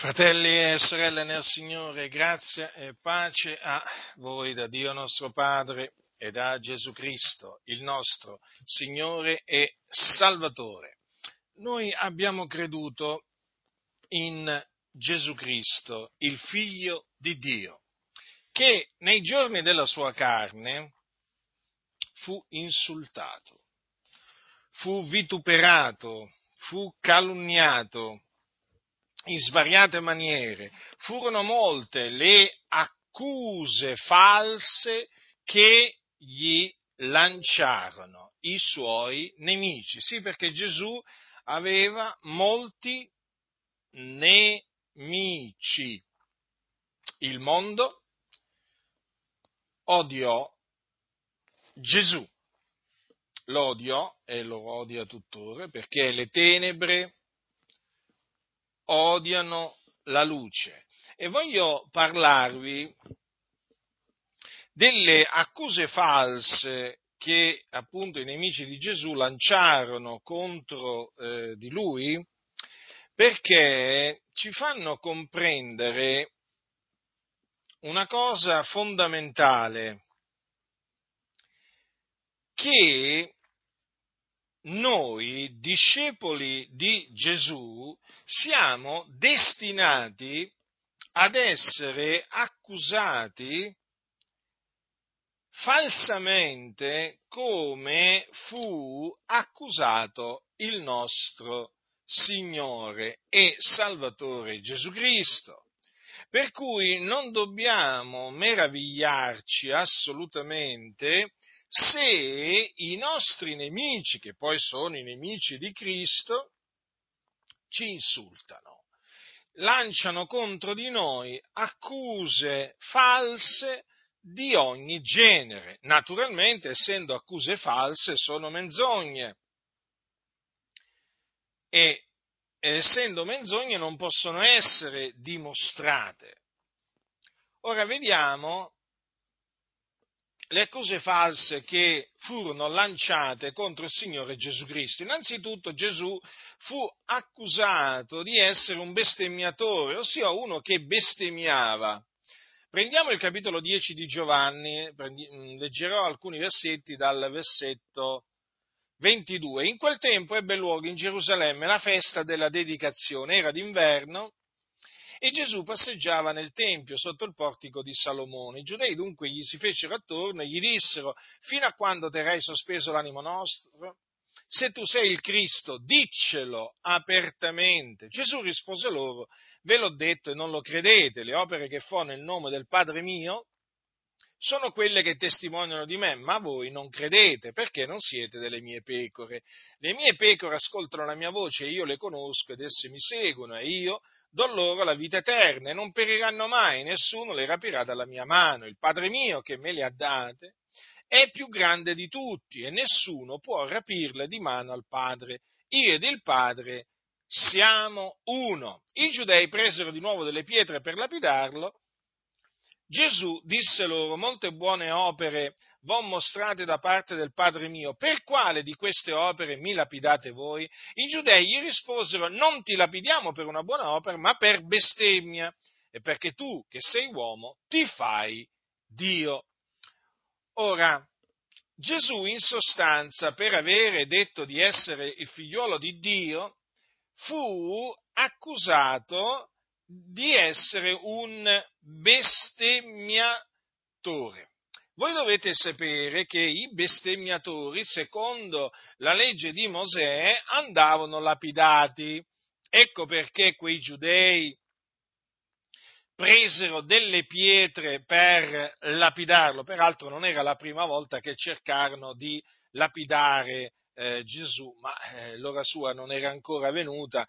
Fratelli e sorelle nel Signore, grazia e pace a voi da Dio nostro Padre e da Gesù Cristo, il nostro Signore e Salvatore. Noi abbiamo creduto in Gesù Cristo, il Figlio di Dio, che nei giorni della sua carne fu insultato, fu vituperato, fu calunniato in svariate maniere. Furono molte le accuse false che gli lanciarono i suoi nemici. Sì, perché Gesù aveva molti nemici. Il mondo odiò Gesù. Lo odiò e lo odia tuttora perché le tenebre odiano la luce. E voglio parlarvi delle accuse false che appunto i nemici di Gesù lanciarono contro eh, di lui perché ci fanno comprendere una cosa fondamentale, che noi, discepoli di Gesù, siamo destinati ad essere accusati falsamente come fu accusato il nostro Signore e Salvatore Gesù Cristo. Per cui non dobbiamo meravigliarci assolutamente se i nostri nemici, che poi sono i nemici di Cristo, ci insultano, lanciano contro di noi accuse false di ogni genere. Naturalmente, essendo accuse false, sono menzogne. E essendo menzogne non possono essere dimostrate. Ora vediamo le accuse false che furono lanciate contro il Signore Gesù Cristo. Innanzitutto Gesù fu accusato di essere un bestemmiatore, ossia uno che bestemmiava. Prendiamo il capitolo 10 di Giovanni, mm, leggerò alcuni versetti dal versetto 22. In quel tempo ebbe luogo in Gerusalemme la festa della dedicazione, era d'inverno e Gesù passeggiava nel Tempio sotto il portico di Salomone. I giudei dunque gli si fecero attorno e gli dissero, fino a quando terrai sospeso l'animo nostro? Se tu sei il Cristo, diccelo apertamente. Gesù rispose loro, ve l'ho detto e non lo credete, le opere che fo nel nome del Padre mio sono quelle che testimoniano di me, ma voi non credete perché non siete delle mie pecore. Le mie pecore ascoltano la mia voce e io le conosco ed esse mi seguono e io do loro la vita eterna e non periranno mai, nessuno le rapirà dalla mia mano. Il Padre mio che me le ha date è più grande di tutti e nessuno può rapirle di mano al Padre. Io ed il Padre siamo uno. I giudei presero di nuovo delle pietre per lapidarlo. Gesù disse loro, molte buone opere v'ho mostrate da parte del Padre mio, per quale di queste opere mi lapidate voi? I giudei gli risposero, non ti lapidiamo per una buona opera, ma per bestemmia, e perché tu, che sei uomo, ti fai Dio. Ora, Gesù in sostanza, per avere detto di essere il figliuolo di Dio, fu accusato di essere un bestemmiatore. Voi dovete sapere che i bestemmiatori, secondo la legge di Mosè, andavano lapidati. Ecco perché quei giudei presero delle pietre per lapidarlo. Peraltro non era la prima volta che cercarono di lapidare eh, Gesù, ma eh, l'ora sua non era ancora venuta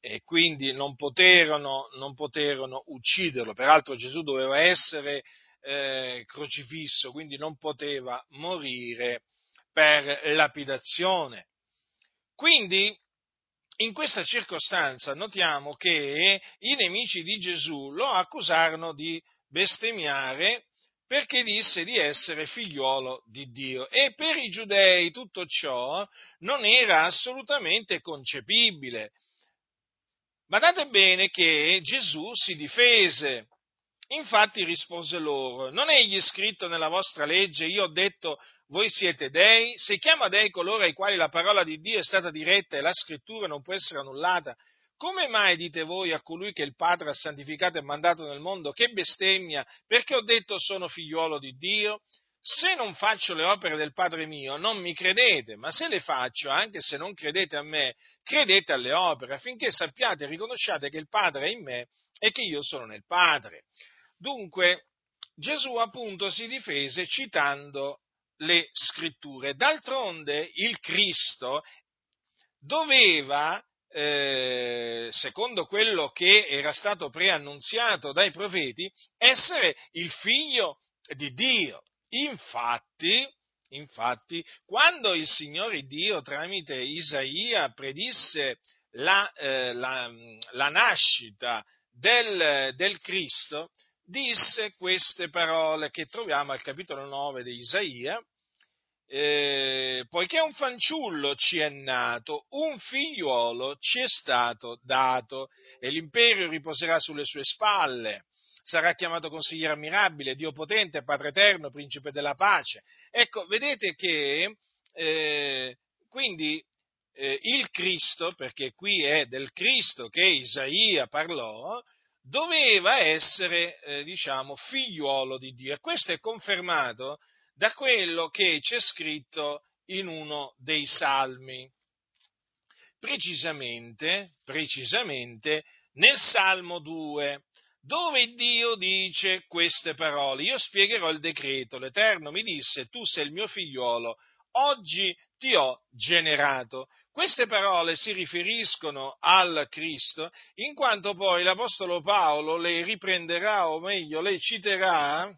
e quindi non poterono, non poterono ucciderlo. Peraltro Gesù doveva essere eh, crocifisso, quindi non poteva morire per lapidazione. Quindi, in questa circostanza notiamo che i nemici di Gesù lo accusarono di bestemmiare perché disse di essere figliuolo di Dio. E per i giudei tutto ciò non era assolutamente concepibile, Badate bene che Gesù si difese. Infatti rispose loro, non è egli scritto nella vostra legge, io ho detto, voi siete dei, se chiama dei coloro ai quali la parola di Dio è stata diretta e la scrittura non può essere annullata, come mai dite voi a colui che il Padre ha santificato e mandato nel mondo, che bestemmia, perché ho detto sono figliuolo di Dio? Se non faccio le opere del Padre mio, non mi credete, ma se le faccio, anche se non credete a me, credete alle opere, affinché sappiate e riconosciate che il Padre è in me e che io sono nel Padre. Dunque, Gesù appunto si difese citando le scritture. D'altronde il Cristo doveva, eh, secondo quello che era stato preannunziato dai profeti, essere il figlio di Dio. Infatti, infatti, quando il Signore Dio tramite Isaia predisse la, eh, la, la nascita del, del Cristo, disse queste parole che troviamo al capitolo 9 di Isaia, eh, poiché un fanciullo ci è nato, un figliuolo ci è stato dato e l'imperio riposerà sulle sue spalle. Sarà chiamato consigliere ammirabile, Dio potente, Padre eterno, principe della pace. Ecco, vedete che eh, quindi eh, il Cristo, perché qui è del Cristo che Isaia parlò, doveva essere, eh, diciamo, figliuolo di Dio. E questo è confermato da quello che c'è scritto in uno dei salmi. Precisamente, precisamente nel Salmo 2, dove Dio dice queste parole. Io spiegherò il decreto. L'Eterno mi disse, tu sei il mio figliuolo, oggi ti ho generato. Queste parole si riferiscono al Cristo, in quanto poi l'Apostolo Paolo le riprenderà, o meglio, le citerà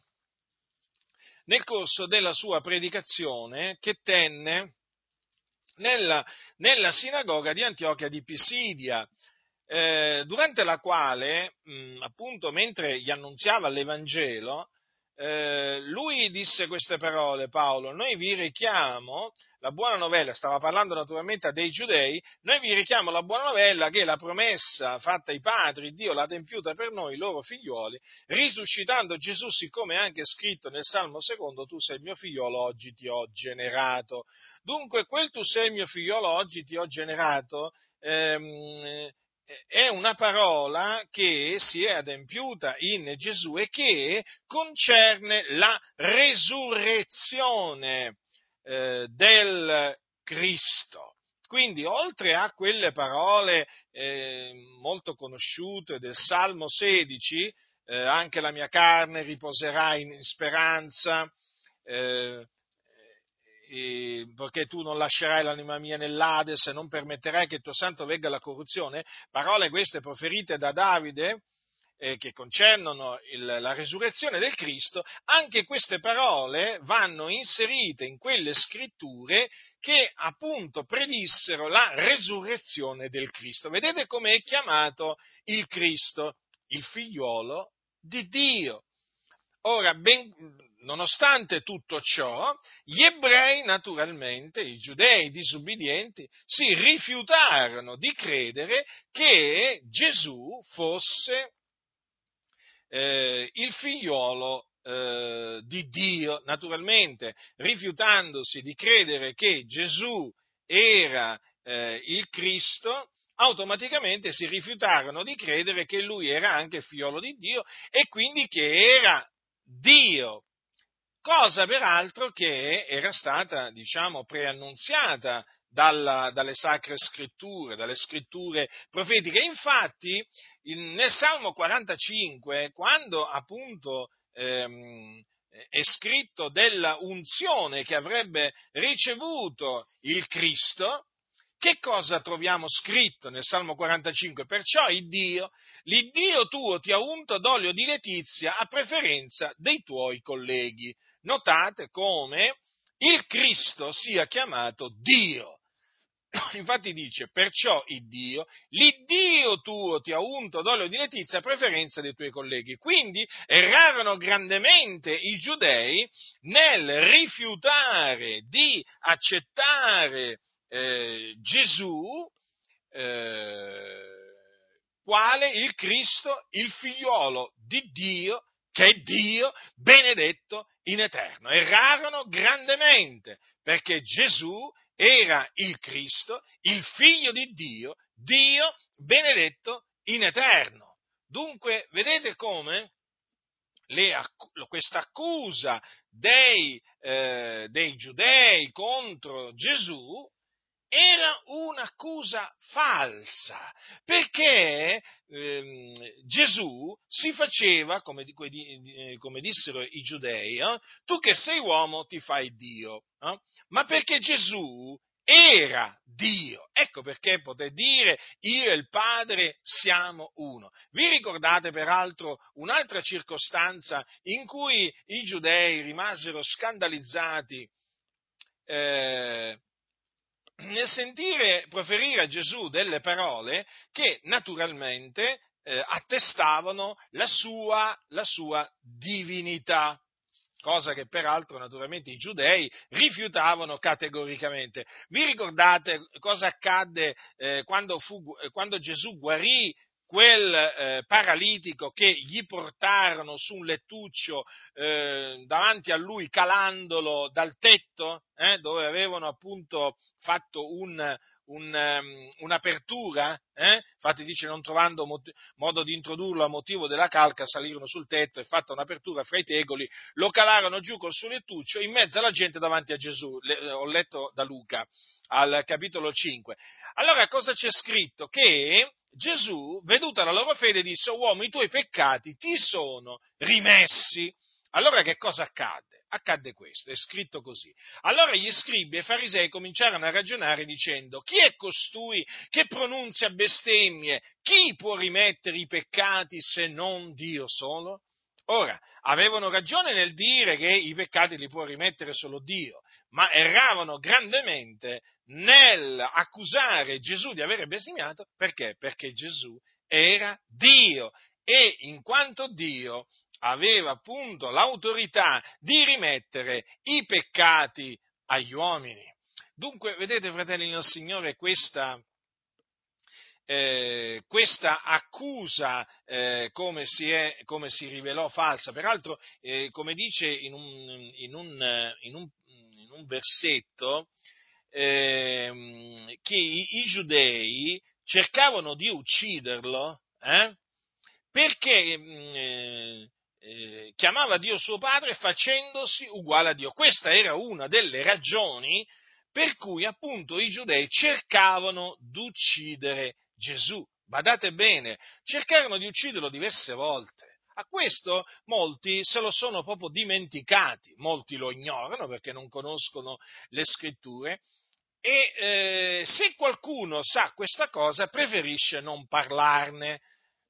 nel corso della sua predicazione che tenne nella, nella sinagoga di Antiochia di Pisidia, eh, durante la quale, mh, appunto, mentre gli annunziava l'Evangelo, eh, lui disse queste parole, Paolo, noi vi richiamo la buona novella, stava parlando naturalmente dei giudei, noi vi richiamo la buona novella che la promessa fatta ai padri, Dio l'ha adempiuta per noi, i loro figlioli, risuscitando Gesù, siccome è anche scritto nel Salmo secondo, tu sei il mio figliolo, oggi ti ho generato. Dunque, quel tu sei il mio figliolo, oggi ti ho generato, ehm, è una parola che si è adempiuta in Gesù e che concerne la resurrezione eh, del Cristo. Quindi, oltre a quelle parole eh, molto conosciute del Salmo 16, eh, anche la mia carne riposerà in speranza, eh, perché tu non lascerai l'anima mia nell'Ades e non permetterai che il tuo santo vegga alla corruzione, parole queste proferite da Davide eh, che concernono il, la resurrezione del Cristo, anche queste parole vanno inserite in quelle scritture che appunto predissero la resurrezione del Cristo. Vedete come è chiamato il Cristo, il figliolo di Dio. Ora, ben, nonostante tutto ciò, gli ebrei, naturalmente, i giudei disubbidienti, si rifiutarono di credere che Gesù fosse eh, il figliolo eh, di Dio, naturalmente, rifiutandosi di credere che Gesù era eh, il Cristo, automaticamente si rifiutarono di credere che lui era anche figliolo di Dio e quindi che era Dio cosa peraltro che era stata, diciamo, preannunziata dalla, dalle sacre scritture, dalle scritture profetiche. Infatti, in, nel Salmo 45, quando appunto ehm, è scritto della unzione che avrebbe ricevuto il Cristo, che cosa troviamo scritto nel Salmo 45? Perciò il Dio, l'Iddio tuo ti ha unto d'olio di letizia a preferenza dei tuoi colleghi notate come il Cristo sia chiamato Dio. Infatti dice, perciò il Dio, l'Iddio tuo ti ha unto d'olio di letizia a preferenza dei tuoi colleghi. Quindi errarono grandemente i giudei nel rifiutare di accettare eh, Gesù eh, quale il Cristo, il figliuolo di Dio, che è Dio, benedetto in eterno. Errarono grandemente, perché Gesù era il Cristo, il figlio di Dio, Dio benedetto in eterno. Dunque, vedete come questa accusa dei, eh, dei giudei contro Gesù era un'accusa falsa, perché ehm, Gesù si faceva, come, come dissero i giudei, eh, tu che sei uomo ti fai Dio, eh? ma perché Gesù era Dio. Ecco perché poté dire io e il Padre siamo uno. Vi ricordate peraltro un'altra circostanza in cui i giudei rimasero scandalizzati eh, nel sentire proferire a Gesù delle parole che naturalmente eh, attestavano la sua, la sua divinità cosa che peraltro naturalmente i giudei rifiutavano categoricamente. Vi ricordate cosa accadde eh, quando, fu, quando, Gesù guarì quel eh, paralitico che gli portarono su un lettuccio eh, davanti a lui calandolo dal tetto, eh, dove avevano appunto fatto un, un, um, un'apertura, eh? infatti dice non trovando mot- modo di introdurlo a motivo della calca, salirono sul tetto e fatta un'apertura fra i tegoli, lo calarono giù col suo lettuccio in mezzo alla gente davanti a Gesù, Le- ho letto da Luca al capitolo 5. Allora cosa c'è scritto? Che Gesù, veduta la loro fede, disse, uomo, i tuoi peccati ti sono rimessi. Allora che cosa accadde? accadde questo, è scritto così. Allora gli scribi e i farisei cominciarono a ragionare dicendo, chi è costui che pronunzia bestemmie? Chi può rimettere i peccati se non Dio solo? Ora, avevano ragione nel dire che i peccati li può rimettere solo Dio, ma erravano grandemente nel accusare Gesù di avere bestemmiato, perché? Perché Gesù era Dio e in quanto Dio aveva appunto l'autorità di rimettere i peccati agli uomini. Dunque, vedete, fratelli del Signore, questa, eh, questa accusa, eh, come, si è, come, si rivelò falsa, peraltro, eh, come dice in un, in un, in un, in un versetto, ehm, che i, i, giudei cercavano di ucciderlo eh, perché mm, eh, chiamava Dio suo padre facendosi uguale a Dio. Questa era una delle ragioni per cui appunto i giudei cercavano di uccidere Gesù. Badate bene, cercarono di ucciderlo diverse volte. A questo molti se lo sono proprio dimenticati, molti lo ignorano perché non conoscono le scritture e eh, se qualcuno sa questa cosa preferisce non parlarne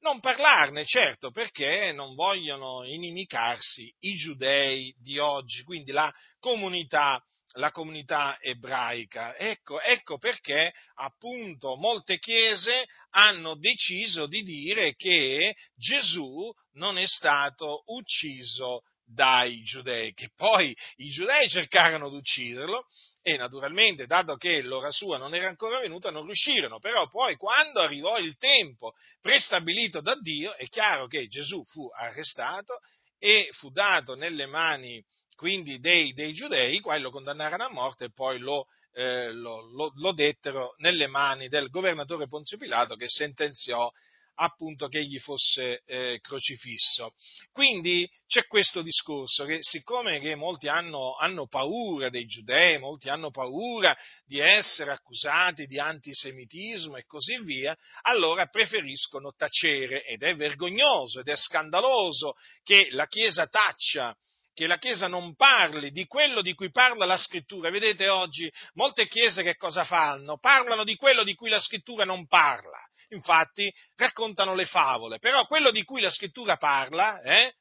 non parlarne, certo, perché non vogliono inimicarsi i giudei di oggi, quindi la comunità, la comunità ebraica. Ecco, ecco perché appunto molte chiese hanno deciso di dire che Gesù non è stato ucciso dai giudei, che poi i giudei cercarono di ucciderlo e naturalmente, dato che l'ora sua non era ancora venuta, non riuscirono, però poi quando arrivò il tempo prestabilito da Dio, è chiaro che Gesù fu arrestato e fu dato nelle mani quindi dei, dei giudei, quali lo condannarono a morte e poi lo, eh, lo, lo, lo dettero nelle mani del governatore Ponzio Pilato che sentenziò appunto che egli fosse eh, crocifisso. Quindi c'è questo discorso che siccome che molti hanno, hanno, paura dei giudei, molti hanno paura di essere accusati di antisemitismo e così via, allora preferiscono tacere ed è vergognoso ed è scandaloso che la Chiesa taccia che la Chiesa non parli di quello di cui parla la Scrittura. Vedete oggi molte Chiese che cosa fanno? Parlano di quello di cui la Scrittura non parla. Infatti raccontano le favole, però quello di cui la Scrittura parla, eh,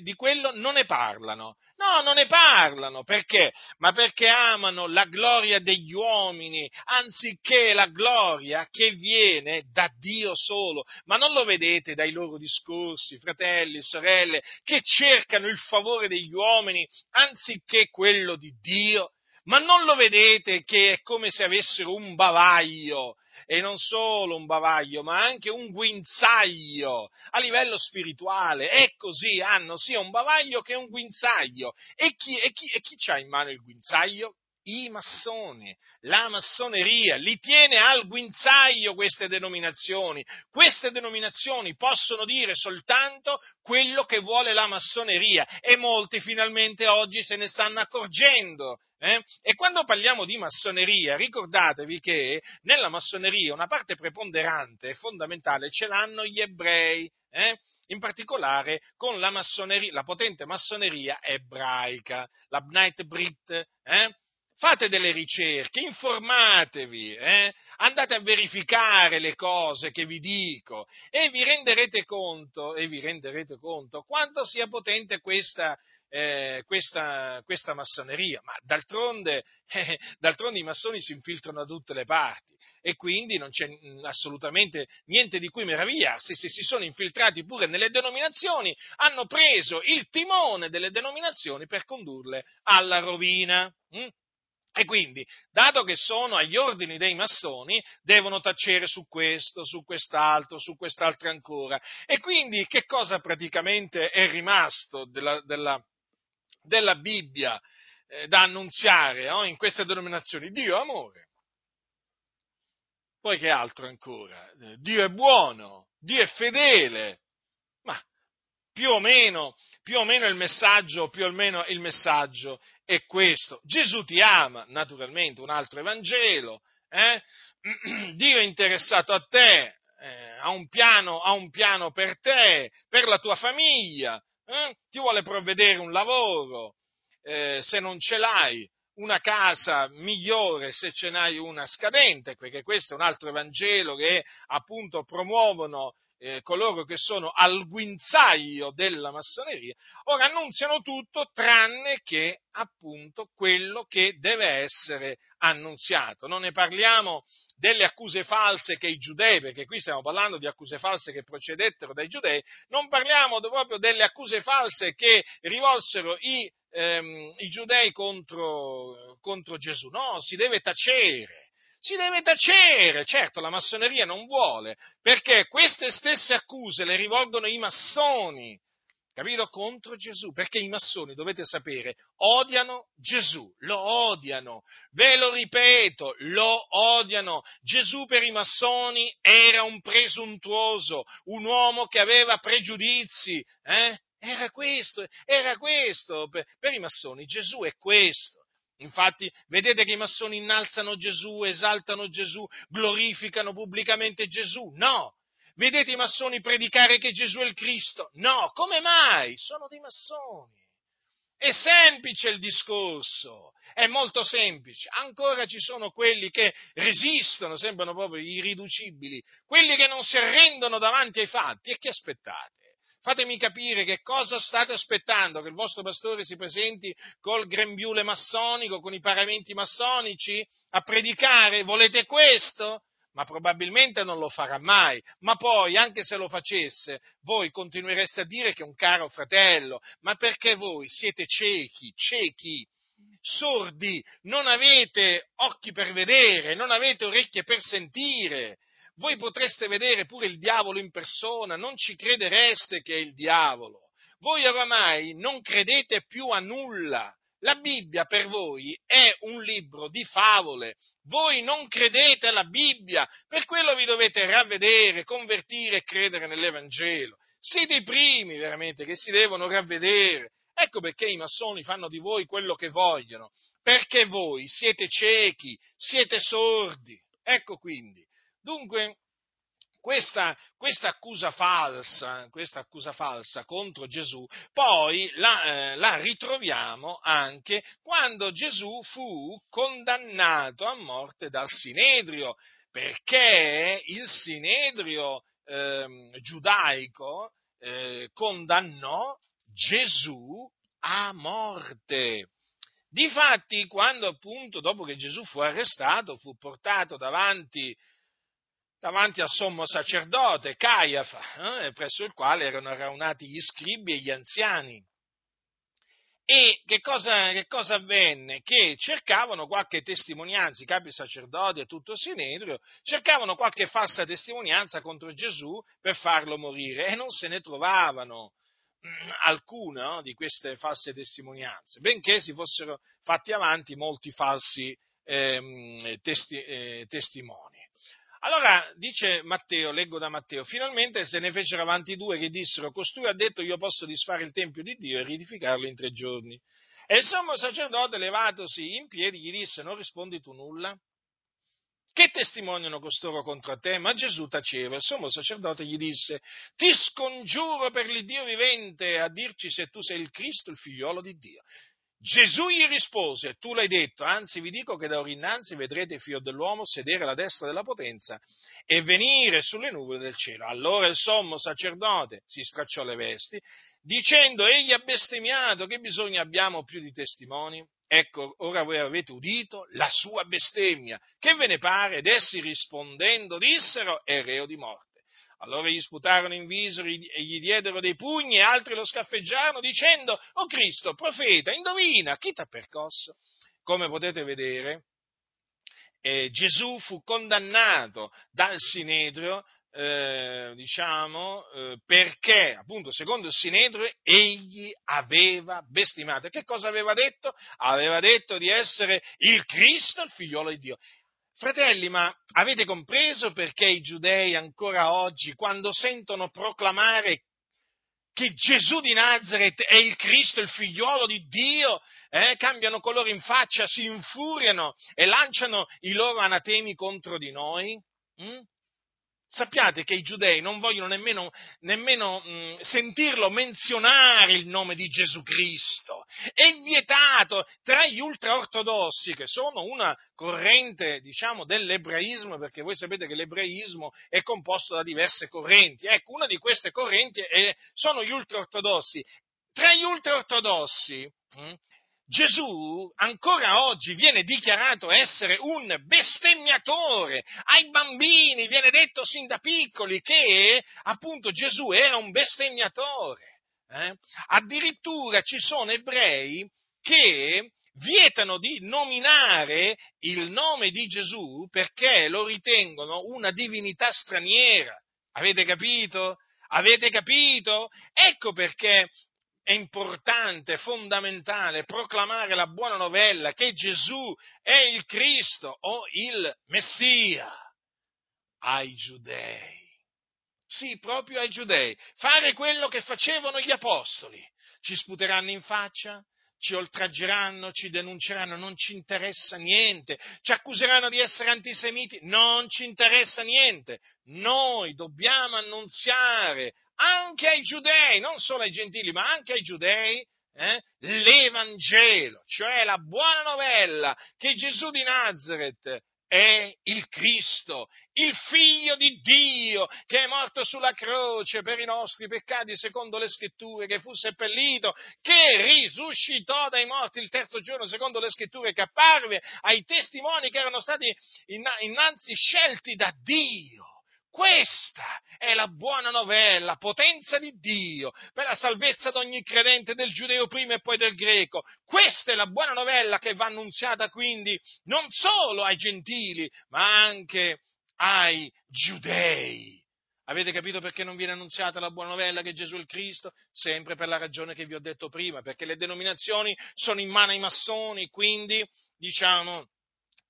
di quello non ne parlano. No, non ne parlano. Perché? Ma perché amano la gloria degli uomini anziché la gloria che viene da Dio solo. Ma non lo vedete dai loro discorsi, fratelli, sorelle, che cercano il favore degli uomini anziché quello di Dio? Ma non lo vedete che è come se avessero un bavaglio e non solo un bavaglio, ma anche un guinzaglio a livello spirituale. È così, hanno sia un bavaglio che un guinzaglio. E chi, e chi, e chi ha in mano il guinzaglio? I massoni, la massoneria, li tiene al guinzaglio queste denominazioni. Queste denominazioni possono dire soltanto quello che vuole la massoneria e molti finalmente oggi se ne stanno accorgendo. Eh? E quando parliamo di massoneria, ricordatevi che nella massoneria una parte preponderante e fondamentale ce l'hanno gli ebrei. Eh? in particolare con la la potente massoneria ebraica, la Bnait Brit, eh? Fate delle ricerche, informatevi, eh? andate a verificare le cose che vi dico e vi renderete conto, vi renderete conto quanto sia potente questa, eh, questa, questa massoneria. Ma d'altronde, eh, d'altronde i massoni si infiltrano da tutte le parti e quindi non c'è assolutamente niente di cui meravigliarsi se si sono infiltrati pure nelle denominazioni, hanno preso il timone delle denominazioni per condurle alla rovina. Hm? E quindi, dato che sono agli ordini dei massoni, devono tacere su questo, su quest'altro, su quest'altro ancora. E quindi che cosa praticamente è rimasto della, della, della Bibbia eh, da annunziare no? in queste denominazioni? Dio è amore. Poi che altro ancora? Dio è buono, Dio è fedele. Ma più o meno, più o meno il messaggio, più o meno il messaggio è questo. Gesù ti ama, naturalmente, un altro Evangelo, eh? Dio è interessato a te, eh, ha, un piano, ha, un piano, per te, per la tua famiglia, eh? ti vuole provvedere un lavoro, eh, se non ce l'hai, una casa migliore se ce n'hai una scadente, perché questo è un altro Evangelo che appunto promuovono eh, coloro che sono al guinzaglio della massoneria, ora annunziano tutto tranne che appunto quello che deve essere annunziato. Non ne parliamo delle accuse false che i giudei, perché qui stiamo parlando di accuse false che procedettero dai giudei, non parliamo proprio delle accuse false che rivolsero i, ehm, i giudei contro, contro Gesù, no, si deve tacere si deve tacere. Certo, la massoneria non vuole, perché queste stesse accuse le rivolgono i massoni, capito? Contro Gesù, perché i massoni, dovete sapere, odiano Gesù, lo odiano, ve lo ripeto, lo odiano. Gesù per i massoni era un presuntuoso, un uomo che aveva pregiudizi, eh? Era questo, era questo, per, per i massoni Gesù è questo. Infatti, vedete che i massoni innalzano Gesù, esaltano Gesù, glorificano pubblicamente Gesù? No! Vedete i massoni predicare che Gesù è il Cristo? No! Come mai? Sono dei massoni. È semplice il discorso, è molto semplice. Ancora ci sono quelli che resistono, sembrano proprio irriducibili, quelli che non si arrendono davanti ai fatti. E che aspettate? Fatemi capire che cosa state aspettando, che il vostro pastore si presenti col grembiule massonico, con i paramenti massonici, a predicare? Volete questo? Ma probabilmente non lo farà mai. Ma poi, anche se lo facesse, voi continuereste a dire che è un caro fratello. Ma perché voi siete ciechi, ciechi, sordi, non avete occhi per vedere, non avete orecchie per sentire voi potreste vedere pure il diavolo in persona, non ci credereste che è il diavolo. Voi oramai non credete più a nulla. La Bibbia per voi è un libro di favole. Voi non credete alla Bibbia, per quello vi dovete ravvedere, convertire e credere nell'Evangelo. Siete i primi veramente che si devono ravvedere. Ecco perché i massoni fanno di voi quello che vogliono, perché voi siete ciechi, siete sordi. Ecco quindi, Dunque, questa, questa, accusa falsa, questa, accusa falsa, contro Gesù, poi la, eh, la, ritroviamo anche quando Gesù fu condannato a morte dal Sinedrio, perché il Sinedrio eh, giudaico eh, condannò Gesù a morte. Difatti, quando appunto, dopo che Gesù fu arrestato, fu portato davanti davanti al sommo sacerdote Caiafa, eh, presso il quale erano raunati gli scribi e gli anziani. E che cosa, che cosa, avvenne? Che cercavano qualche testimonianza, i capi sacerdoti e tutto Sinedrio, cercavano qualche falsa testimonianza contro Gesù per farlo morire e non se ne trovavano mm, alcuna no, di queste false testimonianze, benché si fossero fatti avanti molti falsi ehm, testi, eh, testimoni. Allora dice Matteo, leggo da Matteo, finalmente se ne fecero avanti due che dissero, costui ha detto io posso disfare il Tempio di Dio e riedificarlo in tre giorni. E il sommo sacerdote levatosi in piedi gli disse, non rispondi tu nulla? Che testimoniano costoro contro te? Ma Gesù taceva. Il sommo sacerdote gli disse, ti scongiuro per l'Iddio vivente a dirci se tu sei il Cristo, il figliolo di Dio. Gesù gli rispose, tu l'hai detto, anzi vi dico che da ora innanzi vedrete il figlio dell'uomo sedere alla destra della potenza e venire sulle nuvole del cielo. Allora il sommo sacerdote si stracciò le vesti, dicendo, egli ha bestemmiato, che bisogno abbiamo più di testimoni? Ecco, ora voi avete udito la sua bestemmia. Che ve ne pare? Ed essi rispondendo dissero, è reo di morte. Allora gli sputarono in viso e gli diedero dei pugni e altri lo scaffeggiarono dicendo, oh Cristo, profeta, indovina, chi ti ha percosso? Come potete vedere, eh, Gesù fu condannato dal Sinedrio, eh, diciamo, eh, perché, appunto, secondo il Sinedrio, egli aveva bestimato. Che cosa aveva detto? Aveva detto di essere il Cristo, il figliolo di Dio. Fratelli, ma avete compreso perché i giudei ancora oggi, quando sentono proclamare che Gesù di Nazareth è il Cristo, il figliuolo di Dio, eh, cambiano colore in faccia, si infuriano e lanciano i loro anatemi contro di noi? Mm? Sappiate che i giudei non vogliono nemmeno, nemmeno mh, mm, sentirlo menzionare il nome di Gesù Cristo. È vietato tra gli ultraortodossi, che sono una corrente, diciamo, dell'ebraismo, perché voi sapete che l'ebraismo è composto da diverse correnti. Ecco, una di queste correnti è, sono gli ultraortodossi. Tra gli ultraortodossi mh, mm, Gesù ancora oggi viene dichiarato essere un bestemmiatore. Ai bambini viene detto sin da piccoli che appunto Gesù era un bestemmiatore. Eh? Addirittura ci sono ebrei che vietano di nominare il nome di Gesù perché lo ritengono una divinità straniera. Avete capito? Avete capito? Ecco perché è importante, fondamentale proclamare la buona novella che Gesù è il Cristo o il Messia ai giudei. Sì, proprio ai giudei. Fare quello che facevano gli apostoli. Ci sputeranno in faccia, ci oltraggeranno, ci denunceranno, non ci interessa niente, ci accuseranno di essere antisemiti, non ci interessa niente. Noi dobbiamo annunziare anche ai giudei, non solo ai gentili, ma anche ai giudei, eh, l'Evangelo, cioè la buona novella che Gesù di Nazareth è il Cristo, il figlio di Dio che è morto sulla croce per i nostri peccati secondo le scritture, che fu seppellito, che risuscitò dai morti il terzo giorno secondo le scritture, che apparve ai testimoni che erano stati innanzi scelti da Dio questa è la buona novella, potenza di Dio, per la salvezza di ogni credente del giudeo prima e poi del greco. Questa è la buona novella che va annunziata quindi non solo ai gentili, ma anche ai giudei. Avete capito perché non viene annunziata la buona novella che Gesù è il Cristo? Sempre per la ragione che vi ho detto prima, perché le denominazioni sono in mano ai massoni, quindi diciamo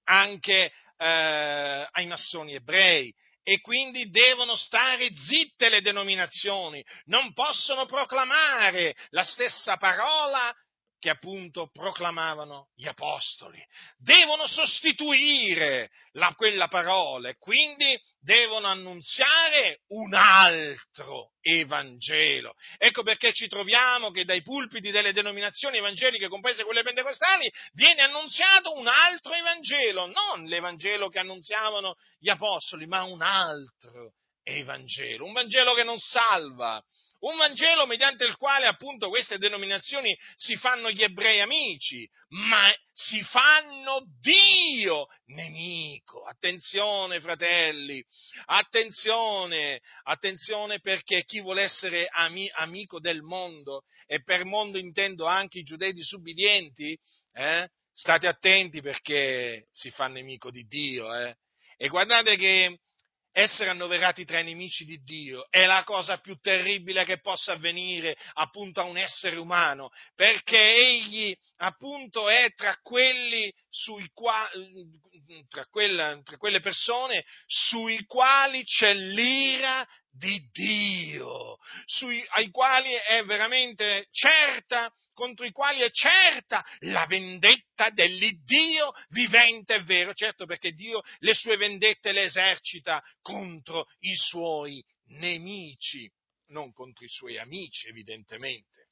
anche eh, ai massoni ebrei e quindi devono stare zitte le denominazioni, non possono proclamare la stessa parola che appunto proclamavano gli apostoli. Devono sostituire la, quella parola e quindi devono annunziare un altro Evangelo. Ecco perché ci troviamo che dai pulpiti delle denominazioni evangeliche, comprese quelle pentecostali, viene annunziato un altro Evangelo, non l'Evangelo che annunziavano gli apostoli, ma un altro Evangelo, un Vangelo che non salva, un Vangelo mediante il quale appunto queste denominazioni si fanno gli ebrei amici, ma si fanno Dio nemico. Attenzione fratelli, attenzione, attenzione perché chi vuole essere ami, amico del mondo, e per mondo intendo anche i giudei disubbidienti, eh, state attenti perché si fa nemico di Dio. Eh. E guardate che essere annoverati tra i nemici di Dio è la cosa più terribile che possa avvenire appunto a un essere umano, perché egli appunto è tra quelli sui quali, tra, quella, tra quelle persone sui quali c'è l'ira di Dio, sui, ai quali è veramente certa contro i quali è certa la vendetta dell'Iddio vivente e vero, certo perché Dio le sue vendette le esercita contro i suoi nemici, non contro i suoi amici evidentemente.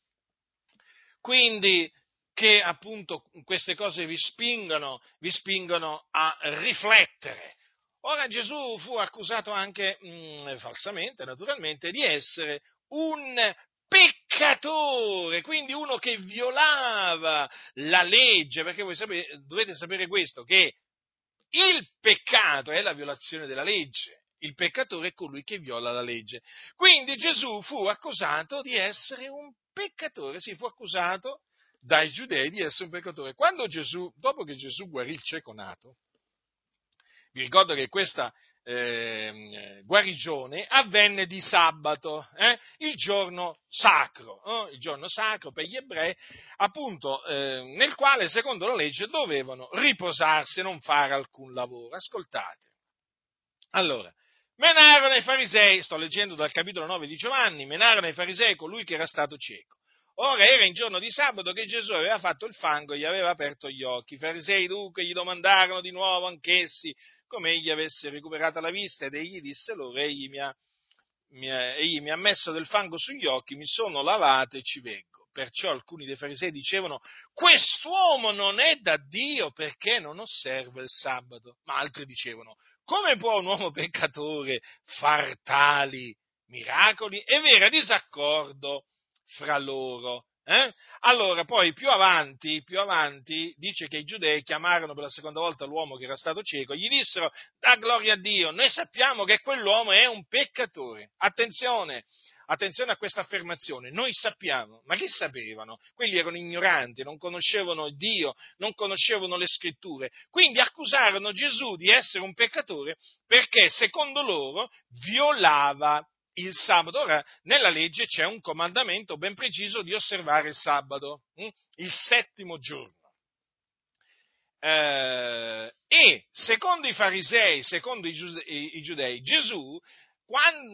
Quindi che appunto queste cose vi spingono, vi spingono a riflettere. Ora Gesù fu accusato anche mh, mm, falsamente, naturalmente, di essere un peccatore, quindi uno che violava la legge, perché voi sapete, dovete sapere questo, che il peccato è la violazione della legge, il peccatore è colui che viola la legge. Quindi Gesù fu accusato di essere un peccatore, si fu accusato dai giudei di essere un peccatore. Quando Gesù, dopo che Gesù guarì il cieco nato, vi ricordo che questa eh, guarigione avvenne di sabato, eh, il giorno sacro, eh, il giorno sacro per gli ebrei, appunto eh, nel quale secondo la legge dovevano riposarsi e non fare alcun lavoro. Ascoltate. Allora, menarono i farisei, sto leggendo dal capitolo 9 di Giovanni, menarono i farisei colui che era stato cieco. Ora era in giorno di sabato che Gesù aveva fatto il fango e gli aveva aperto gli occhi. I farisei dunque gli domandarono di nuovo anch'essi come egli avesse recuperata la vista ed egli disse loro, egli mi ha, mi ha, egli mi ha messo del fango sugli occhi, mi sono lavato e ci vengo. Perciò alcuni dei farisei dicevano, quest'uomo non è da Dio perché non osserva il sabato. Ma altri dicevano, come può un uomo peccatore far tali miracoli? E v'era disaccordo fra loro. Eh? Allora, poi più avanti, più avanti, dice che i giudei chiamarono per la seconda volta l'uomo che era stato cieco, gli dissero, da gloria a Dio, noi sappiamo che quell'uomo è un peccatore. Attenzione, attenzione a questa affermazione, noi sappiamo, ma che sapevano? Quelli erano ignoranti, non conoscevano Dio, non conoscevano le scritture, quindi accusarono Gesù di essere un peccatore perché secondo loro violava il sabato. Ora, nella legge c'è un comandamento ben preciso di osservare il sabato, hm? il settimo giorno. Eh, e secondo i farisei, secondo i, giudei, Gesù,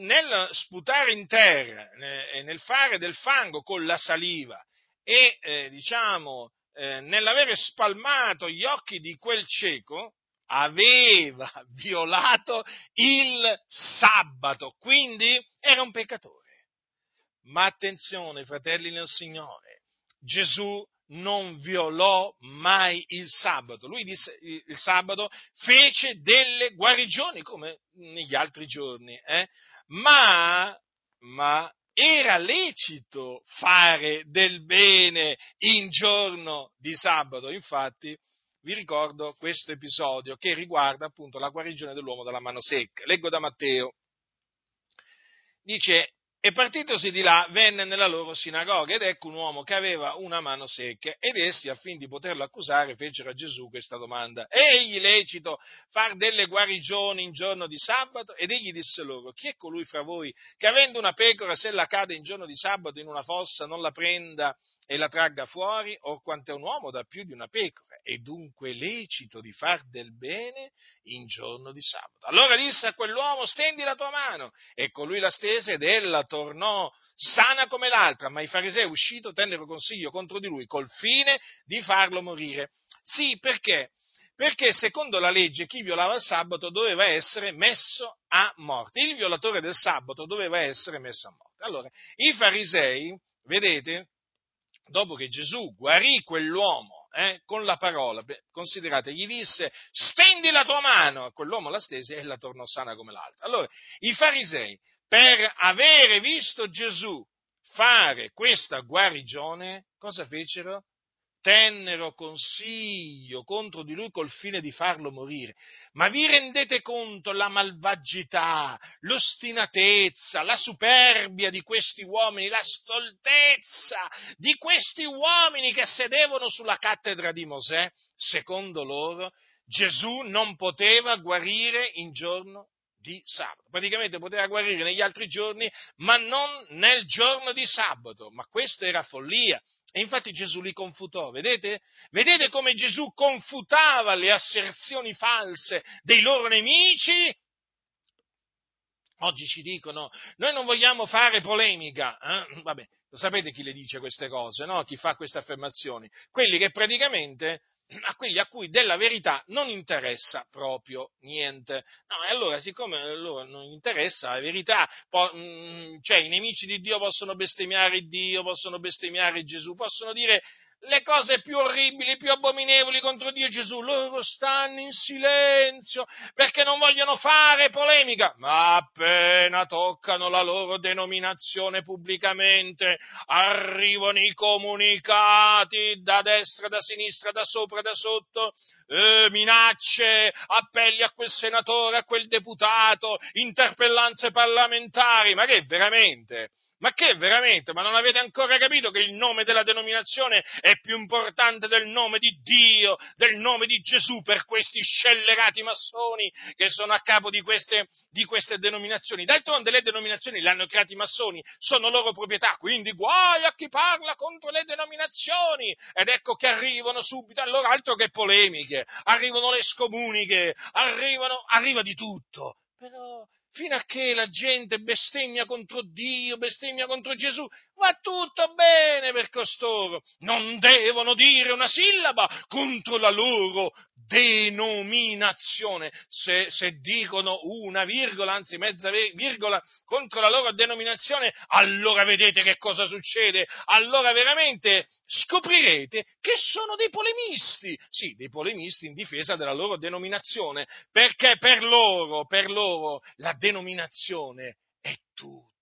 nel sputare in terra e nel fare del fango con la saliva e eh, diciamo eh, nell'avere spalmato gli occhi di quel cieco, aveva violato il sabato, quindi era un peccatore. Ma attenzione, fratelli nel Signore, Gesù non violò mai il sabato. Lui disse il sabato fece delle guarigioni come negli altri giorni, eh? ma, ma era lecito fare del bene in giorno di sabato. Infatti, vi ricordo questo episodio che riguarda appunto la guarigione dell'uomo dalla mano secca. Leggo da Matteo. Dice, e partitosi di là venne nella loro sinagoga ed ecco un uomo che aveva una mano secca ed essi affin di poterlo accusare fecero a Gesù questa domanda. È egli lecito far delle guarigioni in giorno di sabato? Ed egli disse loro, chi è colui fra voi che avendo una pecora se la cade in giorno di sabato in una fossa non la prenda e la tragga fuori, or quanto è un uomo da più di una pecora, è dunque lecito di far del bene in giorno di sabato. Allora disse a quell'uomo, stendi la tua mano, e colui la stese ed ella tornò sana come l'altra, ma i farisei uscito tennero consiglio contro di lui col fine di farlo morire. Sì, perché? Perché secondo la legge chi violava il sabato doveva essere messo a morte. Il violatore del sabato doveva essere messo a morte. Allora, i farisei, vedete, dopo che Gesù guarì quell'uomo eh, con la parola, considerate, gli disse stendi la tua mano, quell'uomo la stese e la tornò sana come l'altra. Allora, i farisei, per avere visto Gesù fare questa guarigione, cosa fecero? Tennero consiglio contro di lui col fine di farlo morire. Ma vi rendete conto la malvagità, l'ostinatezza, la superbia di questi uomini, la stoltezza di questi uomini che sedevano sulla cattedra di Mosè? Secondo loro, Gesù non poteva guarire in giorno di sabato. Praticamente poteva guarire negli altri giorni, ma non nel giorno di sabato. Ma questa era follia. E infatti Gesù li confutò, vedete? Vedete come Gesù confutava le asserzioni false dei loro nemici? Oggi ci dicono, noi non vogliamo fare polemica, eh? vabbè, lo sapete chi le dice queste cose, no? Chi fa queste affermazioni? Quelli che praticamente a quelli a cui della verità non interessa proprio niente. No, e allora, siccome a loro non interessa la verità, po- mh, mm, cioè i nemici di Dio possono bestemmiare Dio, possono bestemmiare Gesù, possono dire le cose più orribili, più abominevoli contro Dio e Gesù, loro stanno in silenzio perché non vogliono fare polemica, ma appena toccano la loro denominazione pubblicamente, arrivano i comunicati da destra, da sinistra, da sopra, da sotto, eh, minacce, appelli a quel senatore, a quel deputato, interpellanze parlamentari, ma che veramente? Ma che veramente? Ma non avete ancora capito che il nome della denominazione è più importante del nome di Dio, del nome di Gesù per questi scellerati massoni che sono a capo di queste, di queste denominazioni? D'altronde le denominazioni le hanno create i massoni, sono loro proprietà, quindi guai a chi parla contro le denominazioni! Ed ecco che arrivano subito, allora altro che polemiche, arrivano le scomuniche, arrivano, arriva di tutto. Però fino a che la gente bestemmia contro Dio, bestemmia contro Gesù, va tutto bene per costoro. Non devono dire una sillaba contro la loro denominazione. Se, se, dicono una virgola, anzi mezza virgola, contro la loro denominazione, allora vedete che cosa succede. Allora veramente scoprirete che sono dei polemisti. Sì, dei polemisti in difesa della loro denominazione, perché per loro, per loro, la denominazione è tutto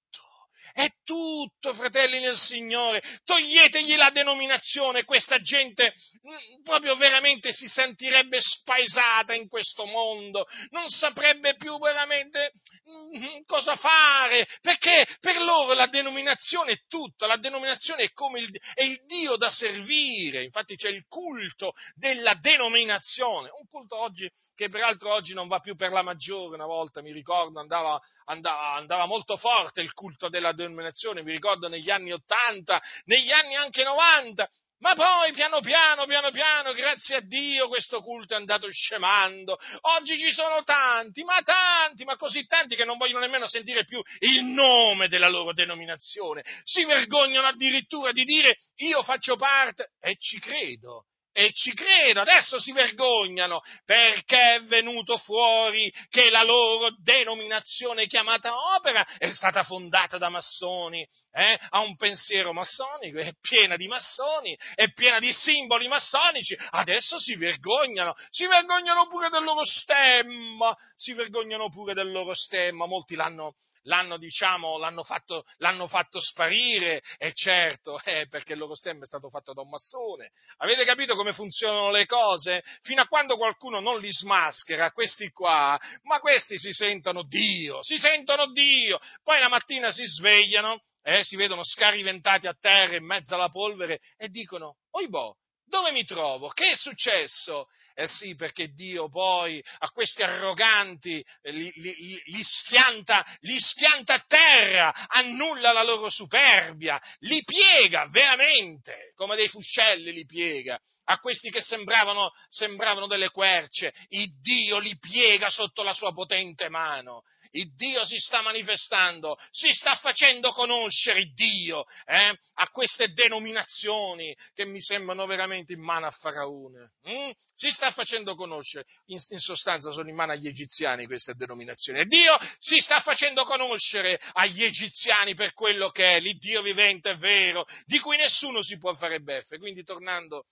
è tutto, fratelli nel Signore. Toglietegli la denominazione, questa gente mm, proprio veramente si sentirebbe spaesata in questo mondo, non saprebbe più veramente mm, cosa fare, perché per loro la denominazione è tutto, la denominazione è come il, è il Dio da servire, infatti c'è il culto della denominazione, un culto oggi che peraltro oggi non va più per la maggiore, una volta mi ricordo andava, andava, andava molto forte il culto della denominazione, mi ricordo negli anni 80, negli anni anche 90, ma poi piano piano, piano piano, grazie a Dio, questo culto è andato scemando. Oggi ci sono tanti, ma tanti, ma così tanti che non vogliono nemmeno sentire più il nome della loro denominazione. Si vergognano addirittura di dire io faccio parte e ci credo. E ci credo, adesso si vergognano perché è venuto fuori che la loro denominazione chiamata opera è stata fondata da massoni, eh? ha un pensiero massonico, è piena di massoni, è piena di simboli massonici, adesso si vergognano, si vergognano pure del loro stemma, si vergognano pure del loro stemma, molti l'hanno, l'hanno, diciamo, l'hanno, fatto, l'hanno fatto, sparire, e certo, eh, perché il loro stemma è stato fatto da un massone. Avete capito come funzionano le cose? Fino a quando qualcuno non li smaschera, questi qua, ma questi si sentono Dio, si sentono Dio, poi la mattina si svegliano, eh, si vedono scariventati a terra in mezzo alla polvere e dicono, oibò, dove mi trovo? Che è successo? Eh sì, perché Dio poi a questi arroganti eh, li, li, li, schianta, li schianta a terra, annulla la loro superbia, li piega veramente, come dei fuscelli li piega. A questi che sembravano, sembravano delle querce, il Dio li piega sotto la sua potente mano il Dio si sta manifestando, si sta facendo conoscere il Dio eh, a queste denominazioni che mi sembrano veramente in mano a Faraone. Mm? Si sta facendo conoscere, in, in, sostanza sono in mano agli egiziani queste denominazioni. E Dio si sta facendo conoscere agli egiziani per quello che è l'Iddio vivente e vero, di cui nessuno si può fare beffe. Quindi tornando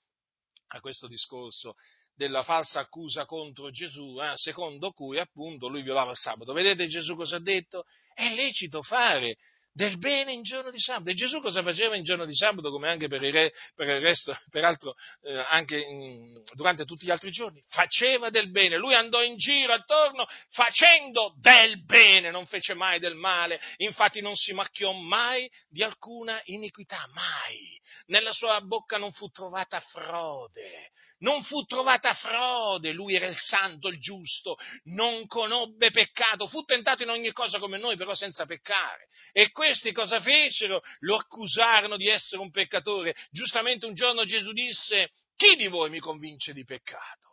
a questo discorso della falsa accusa contro Gesù, eh, secondo cui appunto lui violava il sabato. Vedete Gesù cosa ha detto? È lecito fare del bene in giorno di sabato. E Gesù cosa faceva in giorno di sabato, come anche per il, re, per il resto, peraltro eh, anche in, durante tutti gli altri giorni? Faceva del bene. Lui andò in giro attorno facendo del bene, non fece mai del male. Infatti non si macchiò mai di alcuna iniquità, mai. Nella sua bocca non fu trovata frode non fu trovata frode, lui era il santo, il giusto, non conobbe peccato, fu tentato in ogni cosa come noi, però senza peccare. E questi cosa fecero? Lo accusarono di essere un peccatore. Giustamente un giorno Gesù disse, chi di voi mi convince di peccato?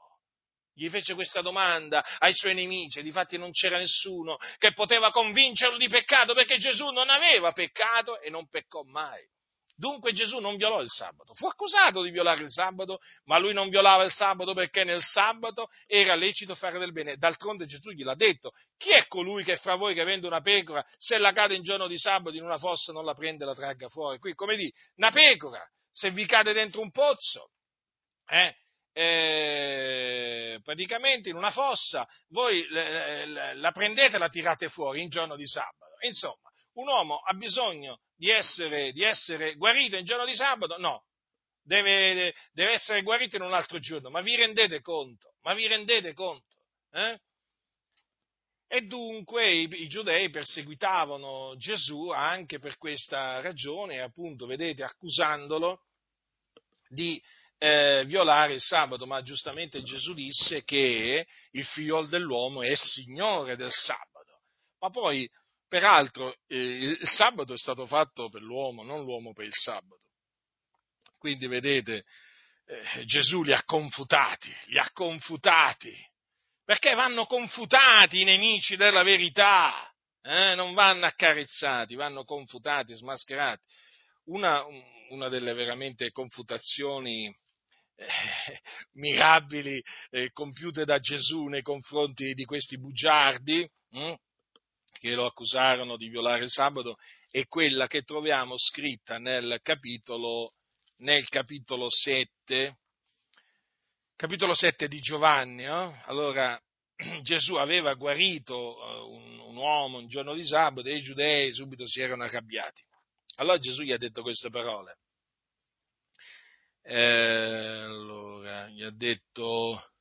Gli fece questa domanda ai suoi nemici, difatti non c'era nessuno che poteva convincerlo di peccato perché Gesù non aveva peccato e non peccò mai. Dunque Gesù non violò il sabato, fu accusato di violare il sabato, ma lui non violava il sabato perché nel sabato era lecito fare del bene. D'altronde Gesù gliel'ha detto, chi è colui che fra voi che vende una pecora, se la cade in giorno di sabato in una fossa non la prende e la tragga fuori? Qui, come di, una pecora, se vi cade dentro un pozzo, eh, eh, praticamente in una fossa, voi la prendete e la tirate fuori in giorno di sabato. Insomma, un uomo ha bisogno di essere, di essere guarito in giorno di sabato? No, deve, deve, essere guarito in un altro giorno. Ma vi rendete conto? Ma vi rendete conto? Eh? E dunque i, i, giudei perseguitavano Gesù anche per questa ragione, appunto, vedete, accusandolo di eh, violare il sabato, ma giustamente Gesù disse che il figlio dell'uomo è signore del sabato. Ma poi Peraltro eh, il sabato è stato fatto per l'uomo, non l'uomo per il sabato. Quindi vedete, eh, Gesù li ha confutati, li ha confutati, perché vanno confutati i nemici della verità, eh? non vanno accarezzati, vanno confutati, smascherati. Una, una delle veramente confutazioni eh, mirabili eh, compiute da Gesù nei confronti di questi bugiardi, hm? Che lo accusarono di violare il sabato è quella che troviamo scritta nel capitolo, nel capitolo 7, capitolo 7 di Giovanni. No? Allora, Gesù aveva guarito eh, un, un uomo un giorno di sabato e i giudei subito si erano arrabbiati. Allora Gesù gli ha detto queste parole. Eh, allora, gli ha detto,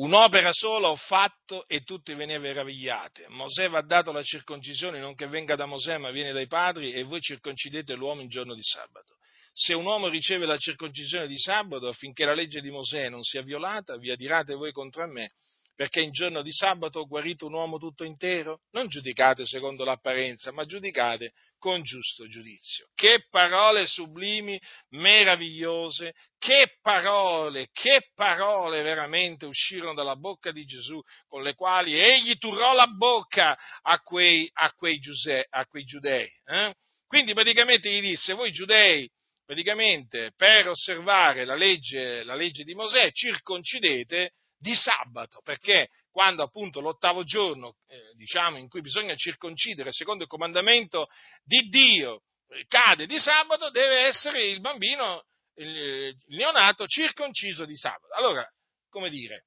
Un'opera sola ho fatto e tutti ve ne meravigliate. Mosè va dato la circoncisione non che venga da Mosè ma viene dai padri e voi circoncidete l'uomo in giorno di sabato. Se un uomo riceve la circoncisione di sabato affinché la legge di Mosè non sia violata, vi adirate voi contro me perché in giorno di sabato ho guarito un uomo tutto intero? Non giudicate secondo l'apparenza, ma giudicate con giusto giudizio. Che parole sublimi, meravigliose, che parole, che parole veramente uscirono dalla bocca di Gesù, con le quali egli turrò la bocca a quei, a quei, giuse, a quei giudei. Eh? Quindi praticamente gli disse, voi giudei, praticamente per osservare la legge, la legge di Mosè, circoncidete di sabato, perché quando appunto l'ottavo giorno, eh, diciamo, in cui bisogna circoncidere secondo il comandamento di Dio, eh, cade di sabato, deve essere il bambino, il, neonato, circonciso di sabato. Allora, come dire,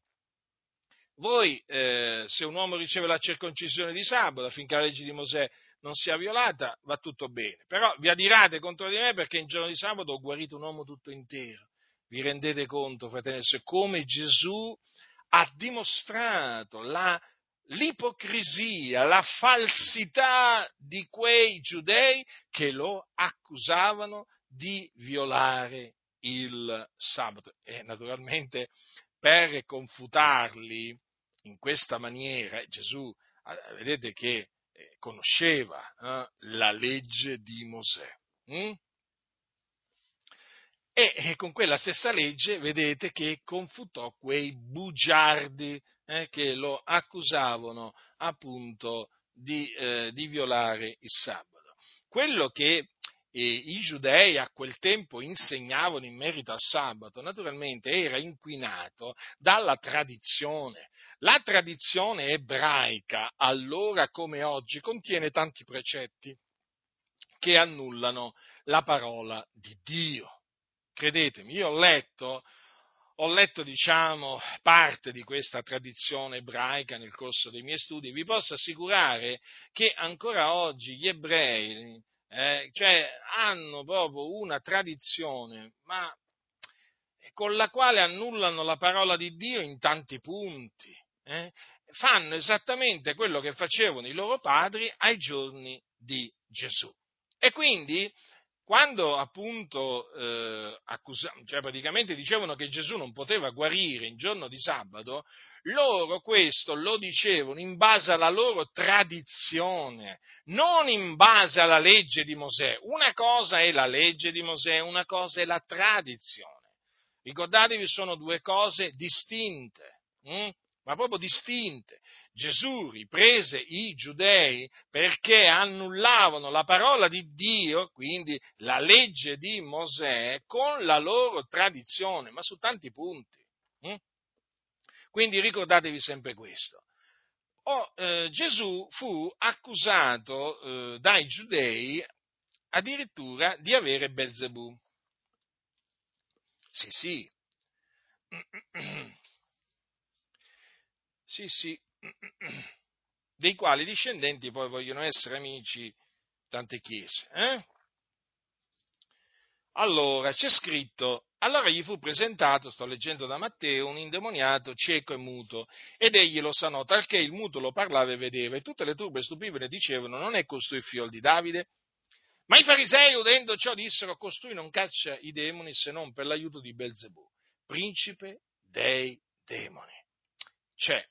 voi, eh, se un uomo riceve la circoncisione di sabato affinché la legge di Mosè non sia violata, va tutto bene. Però vi adirate contro di me perché in giorno di sabato ho guarito un uomo tutto intero. Vi rendete conto, fratelli, come Gesù ha dimostrato la, l'ipocrisia, la falsità di quei giudei che lo accusavano di violare il sabato. E naturalmente per confutarli in questa maniera, Gesù, eh, vedete che eh, conosceva eh, la legge di Mosè. Hm? E con quella stessa legge vedete che confutò quei bugiardi eh, che lo accusavano appunto di, eh, di, violare il sabato. Quello che eh, i giudei a quel tempo insegnavano in merito al sabato naturalmente era inquinato dalla tradizione. La tradizione ebraica allora come oggi contiene tanti precetti che annullano la parola di Dio credetemi, io ho letto, ho letto, diciamo, parte di questa tradizione ebraica nel corso dei miei studi, vi posso assicurare che ancora oggi gli ebrei, eh, cioè, hanno proprio una tradizione, ma con la quale annullano la parola di Dio in tanti punti. Eh? Fanno esattamente quello che facevano i loro padri ai giorni di Gesù. E quindi quando appunto eh, accusavano, cioè praticamente dicevano che Gesù non poteva guarire in giorno di sabato, loro questo lo dicevano in base alla loro tradizione, non in base alla legge di Mosè. Una cosa è la legge di Mosè, una cosa è la tradizione. Ricordatevi, sono due cose distinte. Hm? Ma proprio distinte. Gesù riprese i giudei perché annullavano la parola di Dio, quindi la legge di Mosè, con la loro tradizione, ma su tanti punti. Hm? Quindi ricordatevi sempre questo. Oh, eh, Gesù fu accusato eh, dai giudei addirittura di avere Belzebù. Sì, sì. Sì, sì, dei quali discendenti poi vogliono essere amici tante chiese. Eh? Allora, c'è scritto, allora gli fu presentato, sto leggendo da Matteo, un indemoniato cieco e muto, ed egli lo sanò, talché il muto lo parlava e vedeva, e tutte le turbe stupivano e dicevano, non è costui il figlio di Davide? Ma i farisei, udendo ciò, dissero, costui non caccia i demoni se non per l'aiuto di Belzebù, principe dei demoni. Cioè,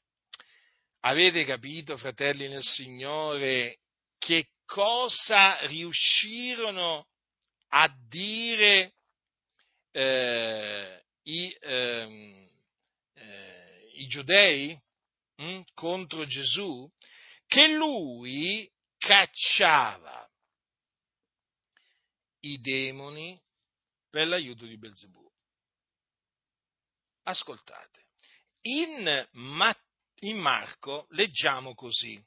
Avete capito, fratelli nel Signore, che cosa riuscirono a dire eh, i, eh, eh, i, giudei hm, contro Gesù? Che lui cacciava i demoni per l'aiuto di Belzebù. Ascoltate, in Matteo in Marco leggiamo così.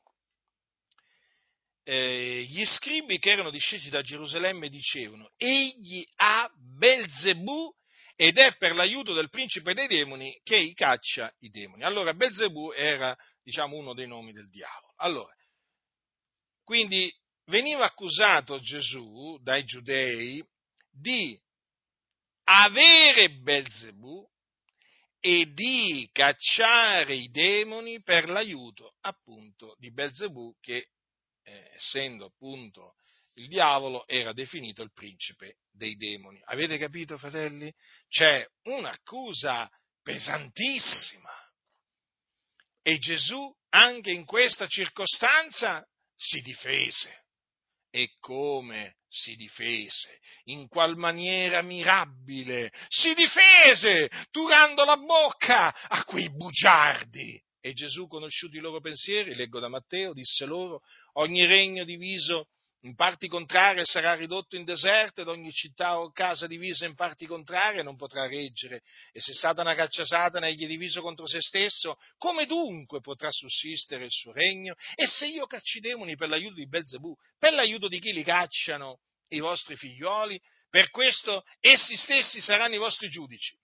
Eh, gli scribi che erano discesi da Gerusalemme dicevano, egli ha Belzebù ed è per l'aiuto del principe dei demoni che caccia i demoni. Allora Belzebù era, diciamo, uno dei nomi del diavolo. Allora, quindi veniva accusato Gesù dai giudei di avere Belzebù e di cacciare i demoni per l'aiuto appunto di Belzebù che eh, essendo appunto il diavolo era definito il principe dei demoni. Avete capito fratelli? C'è un'accusa pesantissima e Gesù anche in questa circostanza si difese. E come si difese? In qual maniera mirabile si difese, turando la bocca a quei bugiardi. E Gesù, conosciuti i loro pensieri, leggo da Matteo, disse loro, ogni regno diviso in parti contrarie sarà ridotto in deserto ed ogni città o casa divisa in parti contrarie non potrà reggere. E se Satana caccia Satana egli è diviso contro se stesso, come dunque potrà sussistere il suo regno? E se io cacci i demoni per l'aiuto di Belzebù, per l'aiuto di chi li cacciano i vostri figlioli? Per questo essi stessi saranno i vostri giudici.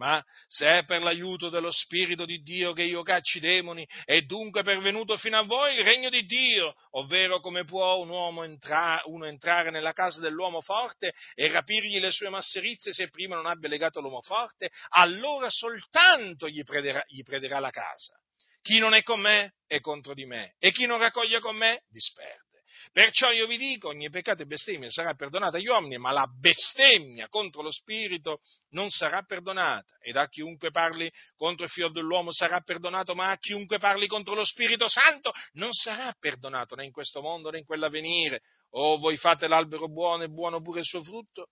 Ma se è per l'aiuto dello Spirito di Dio che io cacci i demoni, è dunque pervenuto fino a voi il regno di Dio, ovvero come può un uomo entra- uno entrare nella casa dell'uomo forte e rapirgli le sue masserizie se prima non abbia legato l'uomo forte, allora soltanto gli prederà, gli prederà la casa. Chi non è con me è contro di me, e chi non raccoglie con me disperde. Perciò io vi dico, ogni peccato e bestemmia sarà perdonata agli uomini, ma la bestemmia contro lo Spirito non sarà perdonata. Ed a chiunque parli contro il figlio dell'uomo sarà perdonato, ma a chiunque parli contro lo Spirito Santo non sarà perdonato né in questo mondo né in quell'avvenire. O voi fate l'albero buono e buono pure il suo frutto,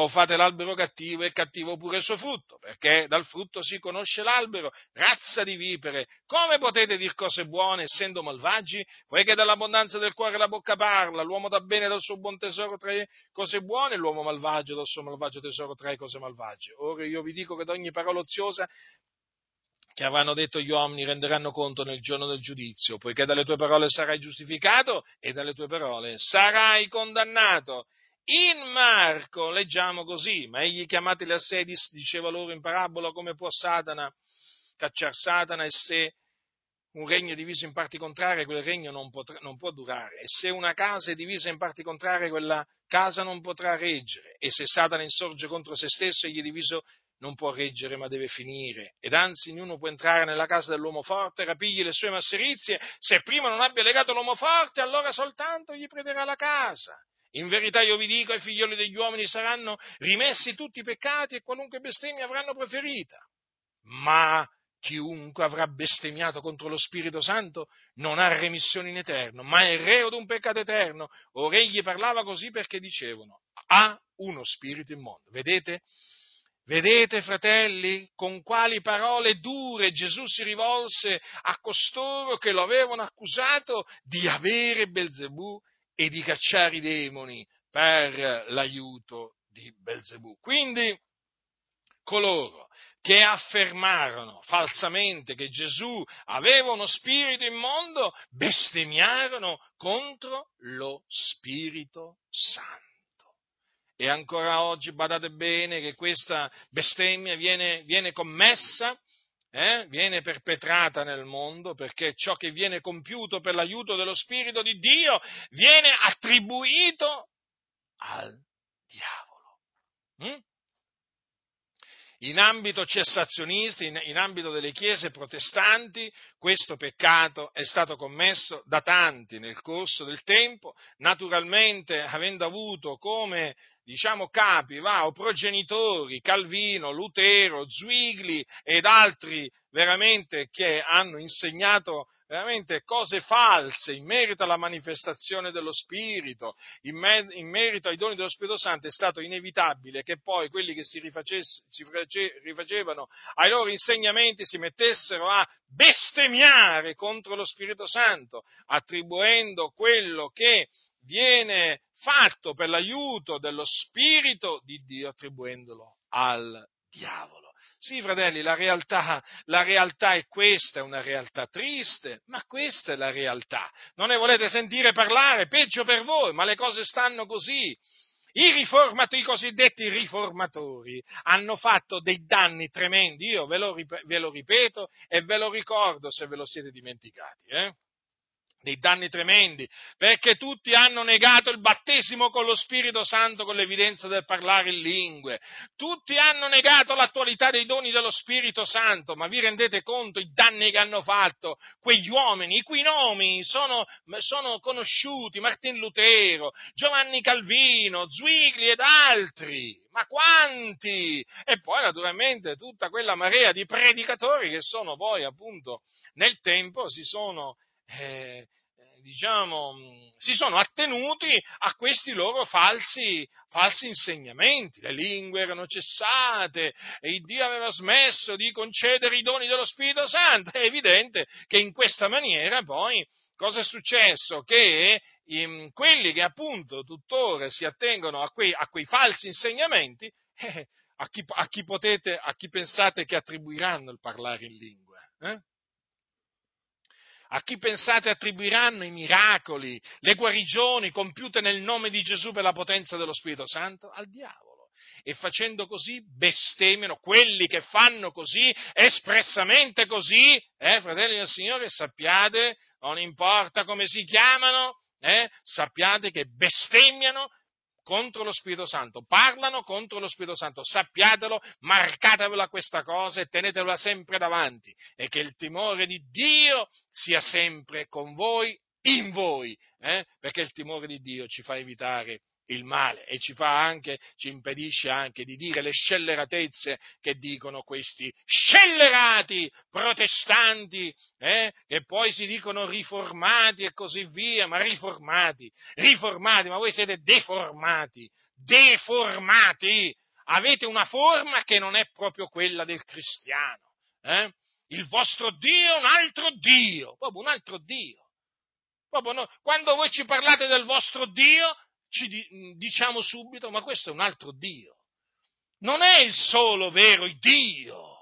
o fate l'albero cattivo e cattivo pure il suo frutto, perché dal frutto si conosce l'albero, razza di vipere. Come potete dir cose buone essendo malvagi? Poiché dall'abbondanza del cuore la bocca parla, l'uomo dà bene dal suo buon tesoro trae cose buone, l'uomo malvagio dal suo malvagio tesoro trae cose malvagie. Ora io vi dico che ad ogni parola oziosa che avranno detto gli uomini renderanno conto nel giorno del giudizio, poiché dalle tue parole sarai giustificato e dalle tue parole sarai condannato in Marco leggiamo così, ma egli chiamateli a sé diceva loro in parabola come può Satana cacciare Satana e se un regno diviso in parti contrarie, quel regno non, potrà, non, può durare. E se una casa è divisa in parti contrarie, quella casa non potrà reggere. E se Satana insorge contro se stesso, egli diviso non può reggere, ma deve finire. Ed anzi, ognuno può entrare nella casa dell'uomo forte, rapigli le sue masserizie. Se prima non abbia legato l'uomo forte, allora soltanto gli prenderà la casa. In verità io vi dico, ai figlioli degli uomini saranno rimessi tutti i peccati e qualunque bestemmia avranno preferita. Ma chiunque avrà bestemmiato contro lo Spirito Santo non ha remissione in eterno, ma è reo di un peccato eterno. Ora egli parlava così perché dicevano, ha uno spirito immondo. Vedete? Vedete, fratelli, con quali parole dure Gesù si rivolse a costoro che lo avevano accusato di avere Belzebù e di cacciare i demoni per l'aiuto di Belzebù. Quindi coloro che affermarono falsamente che Gesù aveva uno spirito immondo, bestemmiarono contro lo Spirito Santo. E ancora oggi badate bene che questa bestemmia viene, viene commessa, eh, viene perpetrata nel mondo perché ciò che viene compiuto per l'aiuto dello Spirito di Dio viene attribuito al diavolo. Mm? in ambito cessazionista, in, in, ambito delle chiese protestanti, questo peccato è stato commesso da tanti nel corso del tempo, naturalmente avendo avuto come diciamo capi va, o progenitori Calvino, Lutero, Zwigli ed altri veramente che hanno insegnato veramente cose false in merito alla manifestazione dello Spirito, in, me, in, merito ai doni dello Spirito Santo, è stato inevitabile che poi quelli che si, si rifacevano ai loro insegnamenti si mettessero a bestemmiare contro lo Spirito Santo, attribuendo quello che viene fatto per l'aiuto dello Spirito di Dio, attribuendolo al diavolo. Sì, fratelli, la realtà, la realtà è questa, è una realtà triste, ma questa è la realtà. Non ne volete sentire parlare, peggio per voi, ma le cose stanno così. I riformatori, i cosiddetti riformatori, hanno fatto dei danni tremendi, io ve lo, ve lo ripeto e ve lo ricordo se ve lo siete dimenticati. Eh? Dei danni tremendi, perché tutti hanno negato il battesimo con lo Spirito Santo con l'evidenza del parlare in lingue, tutti hanno negato l'attualità dei doni dello Spirito Santo, ma vi rendete conto i danni che hanno fatto quegli uomini, i cui nomi sono, sono conosciuti, Martin Lutero, Giovanni Calvino, Zwigli ed altri, ma quanti? E poi naturalmente tutta quella marea di predicatori che sono poi appunto nel tempo si sono eh, diciamo, si sono attenuti a questi loro falsi, falsi, insegnamenti. Le lingue erano cessate e Dio aveva smesso di concedere i doni dello Spirito Santo. È evidente che in questa maniera poi cosa è successo? Che in, quelli che appunto tuttora si attengono a quei, a quei falsi insegnamenti, eh, a, chi, a, chi potete, a chi pensate che attribuiranno il parlare in lingua? Eh? A chi pensate attribuiranno i miracoli, le guarigioni compiute nel nome di Gesù per la potenza dello Spirito Santo? Al diavolo. E facendo così bestemmiano quelli che fanno così, espressamente così, eh, fratelli del Signore, sappiate, non importa come si chiamano, eh, sappiate che bestemmiano contro lo Spirito Santo, parlano contro lo Spirito Santo, sappiatelo, marcatevela questa cosa e tenetela sempre davanti e che il timore di Dio sia sempre con voi, in voi, eh? perché il timore di Dio ci fa evitare il male e ci fa anche, ci impedisce anche di dire le scelleratezze che dicono questi scellerati protestanti, eh, che poi si dicono riformati e così via, ma riformati, riformati, ma voi siete deformati, deformati, avete una forma che non è proprio quella del cristiano, eh? il vostro Dio è un altro Dio, proprio un altro Dio. Proprio no, quando voi ci parlate del vostro Dio, ci diciamo subito, ma questo è un altro Dio. Non è il solo vero Dio.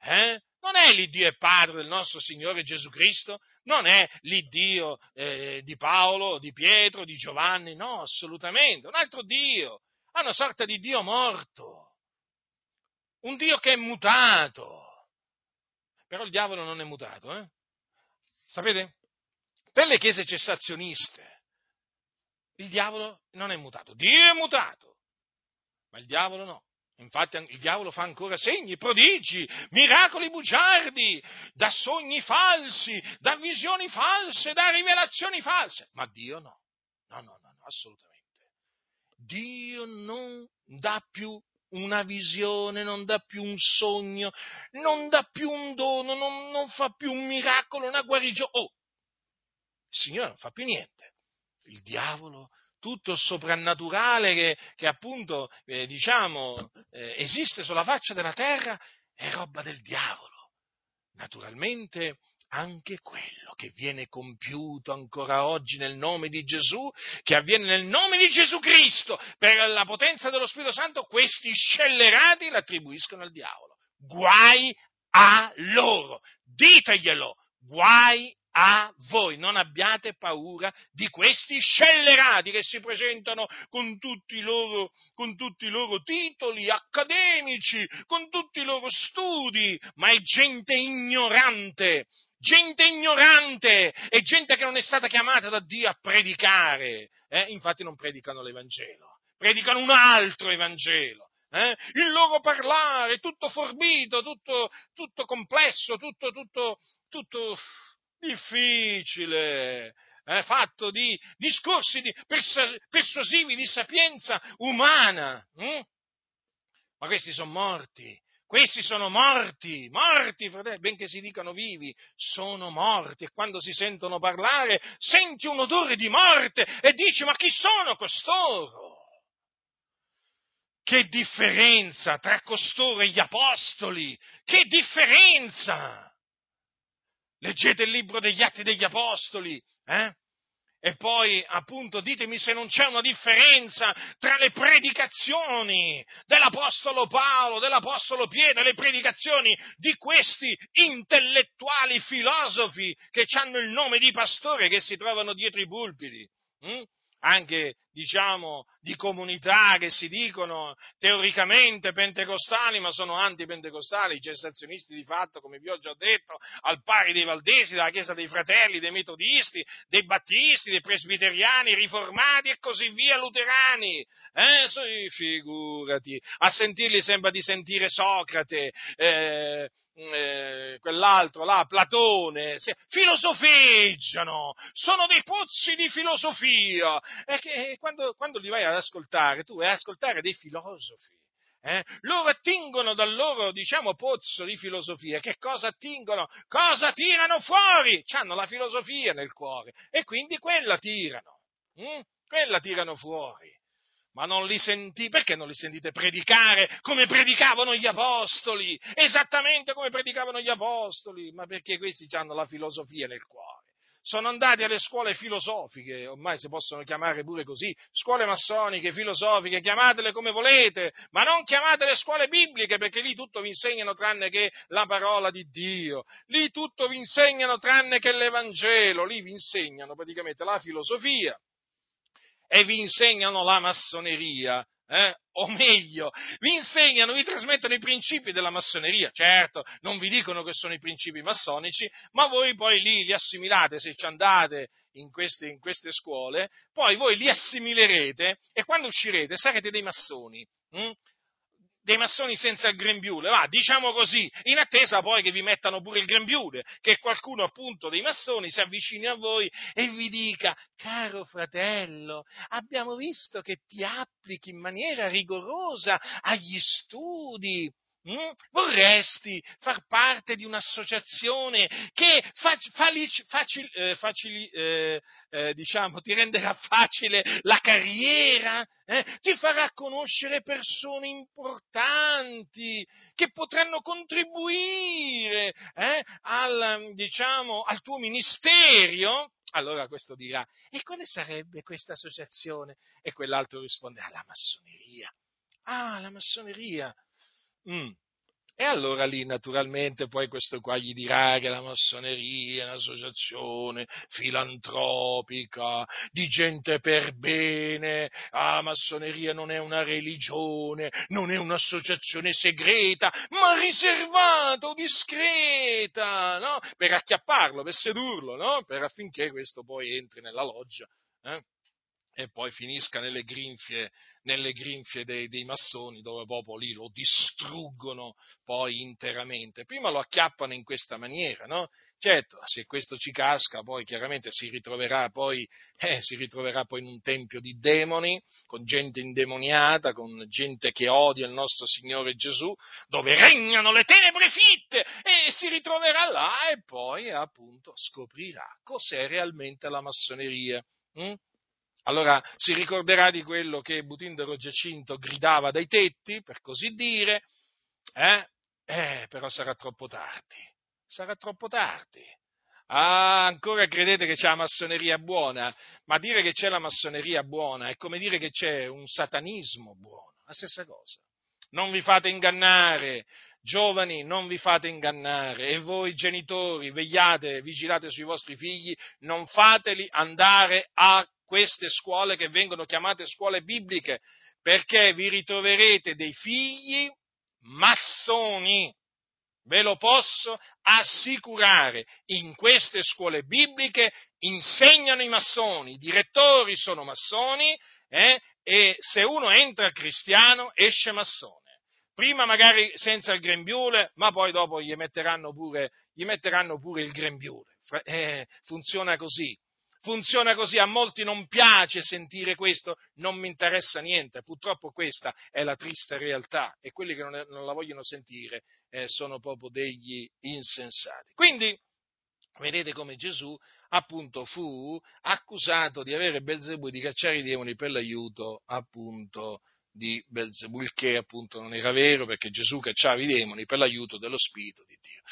Eh? Non è l'Iddio e Padre del nostro Signore Gesù Cristo, non è l'Iddio eh, di Paolo, di Pietro, di Giovanni, no, assolutamente, un altro Dio, è una sorta di Dio morto, un Dio che è mutato. Però il diavolo non è mutato, eh? Sapete? Per le chiese cessazioniste, il diavolo non è mutato, Dio è mutato, ma il diavolo no. Infatti il diavolo fa ancora segni, prodigi, miracoli bugiardi, da sogni falsi, da visioni false, da rivelazioni false. Ma Dio no. No, no, no, no assolutamente. Dio non dà più una visione, non dà più un sogno, non dà più un dono, non, non fa più un miracolo, una guarigione. Oh, il Signore non fa più niente. Il diavolo tutto il soprannaturale che, che appunto, eh, diciamo, eh, esiste sulla faccia della terra, è roba del diavolo. Naturalmente anche quello che viene compiuto ancora oggi nel nome di Gesù, che avviene nel nome di Gesù Cristo, per la potenza dello Spirito Santo, questi scellerati l'attribuiscono al diavolo. Guai a loro, diteglielo, guai a voi, non abbiate paura di questi scellerati che si presentano con tutti, loro, con tutti i loro titoli accademici, con tutti i loro studi, ma è gente ignorante, gente ignorante e gente che non è stata chiamata da Dio a predicare. Eh? Infatti non predicano l'Evangelo, predicano un altro Evangelo. Eh? Il loro parlare tutto forbito, tutto, tutto complesso, tutto, tutto, tutto difficile, eh, fatto di discorsi di persuasivi di sapienza umana. Hm? Ma questi sono morti, questi sono morti, morti, fratelli, benché si dicano vivi, sono morti e quando si sentono parlare senti un odore di morte e dici ma chi sono costoro? Che differenza tra costoro e gli apostoli? Che differenza! Leggete il libro degli Atti degli Apostoli, eh? E poi, appunto, ditemi se non c'è una differenza tra le predicazioni dell'Apostolo Paolo, dell'Apostolo Pietro, le predicazioni di questi intellettuali filosofi che hanno il nome di pastore che si trovano dietro i pulpiti. Hm? anche diciamo di comunità che si dicono teoricamente pentecostali ma sono antipentecostali, cessazionisti di fatto, come vi ho già detto, al pari dei valdesi, della Chiesa dei Fratelli, dei metodisti, dei battisti, dei presbiteriani, riformati e così via, luterani. Eh, sì, figurati, a sentirli sembra di sentire Socrate, eh, eh, quell'altro là, Platone, filosofeggiano, sono dei pozzi di filosofia. E che quando, quando li vai ad ascoltare, tu vai ad ascoltare dei filosofi. Eh? Loro attingono dal loro, diciamo, pozzo di filosofia. Che cosa attingono? Cosa tirano fuori? Hanno la filosofia nel cuore e quindi quella tirano. Hm? Quella tirano fuori ma non li sentite, perché non li sentite predicare come predicavano gli apostoli? Esattamente come predicavano gli apostoli, ma perché questi hanno la filosofia nel cuore. Sono andati alle scuole filosofiche, ormai si possono chiamare pure così, scuole massoniche, filosofiche, chiamatele come volete, ma non chiamatele scuole bibliche, perché lì tutto vi insegnano tranne che la parola di Dio, lì tutto vi insegnano tranne che l'Evangelo, lì vi insegnano praticamente la filosofia, e vi insegnano la massoneria, eh? o meglio, vi insegnano, vi trasmettono i principi della massoneria. Certo, non vi dicono che sono i principi massonici, ma voi poi lì li assimilate, se ci andate in queste, in queste scuole, poi voi li assimilerete e quando uscirete sarete dei massoni. Hm? Dei massoni senza il grembiule, va, diciamo così, in attesa poi che vi mettano pure il grembiule, che qualcuno appunto dei massoni si avvicini a voi e vi dica, caro fratello, abbiamo visto che ti applichi in maniera rigorosa agli studi, Mm? Vorresti far parte di un'associazione che fac, falic, facil, eh, facili, eh, eh, diciamo, ti renderà facile la carriera, eh? ti farà conoscere persone importanti che potranno contribuire eh, al, diciamo, al tuo ministero? Allora questo dirà, e quale sarebbe questa associazione? E quell'altro risponde, ah, la massoneria. Ah, la massoneria Mm. E allora lì naturalmente poi questo qua gli dirà che la massoneria è un'associazione filantropica, di gente per bene, ah, la massoneria non è una religione, non è un'associazione segreta, ma riservata o discreta, no? Per acchiapparlo, per sedurlo, no? Per affinché questo poi entri nella loggia. Eh? E poi finisca nelle grinfie, nelle grinfie dei, dei, massoni, dove proprio lì lo distruggono poi interamente. Prima lo acchiappano in questa maniera, no? Certo, se questo ci casca, poi chiaramente si ritroverà poi, eh, si ritroverà poi in un tempio di demoni, con gente indemoniata, con gente che odia il nostro Signore Gesù, dove regnano le tenebre fitte, e si ritroverà là e poi appunto scoprirà cos'è realmente la massoneria. Hm? Allora si ricorderà di quello che Butindaro Giacinto gridava dai tetti, per così dire, eh? Eh, però sarà troppo tardi, sarà troppo tardi. Ah, ancora credete che c'è la massoneria buona? Ma dire che c'è la massoneria buona è come dire che c'è un satanismo buono, la stessa cosa. Non vi fate ingannare, giovani, non vi fate ingannare e voi genitori vegliate, vigilate sui vostri figli, non fateli andare a queste scuole che vengono chiamate scuole bibliche, perché vi ritroverete dei figli massoni. Ve lo posso assicurare, in queste scuole bibliche insegnano i massoni, i direttori sono massoni eh, e se uno entra cristiano esce massone. Prima magari senza il grembiule, ma poi dopo gli metteranno pure, gli metteranno pure il grembiule. Eh, funziona così funziona così, a molti non piace sentire questo, non mi interessa niente, purtroppo questa è la triste realtà e quelli che non, non la vogliono sentire eh, sono proprio degli insensati. Quindi, vedete come Gesù appunto fu accusato di avere Belzebù e di cacciare i demoni per l'aiuto appunto di Belzebù, il che appunto non era vero perché Gesù cacciava i demoni per l'aiuto dello Spirito di Dio.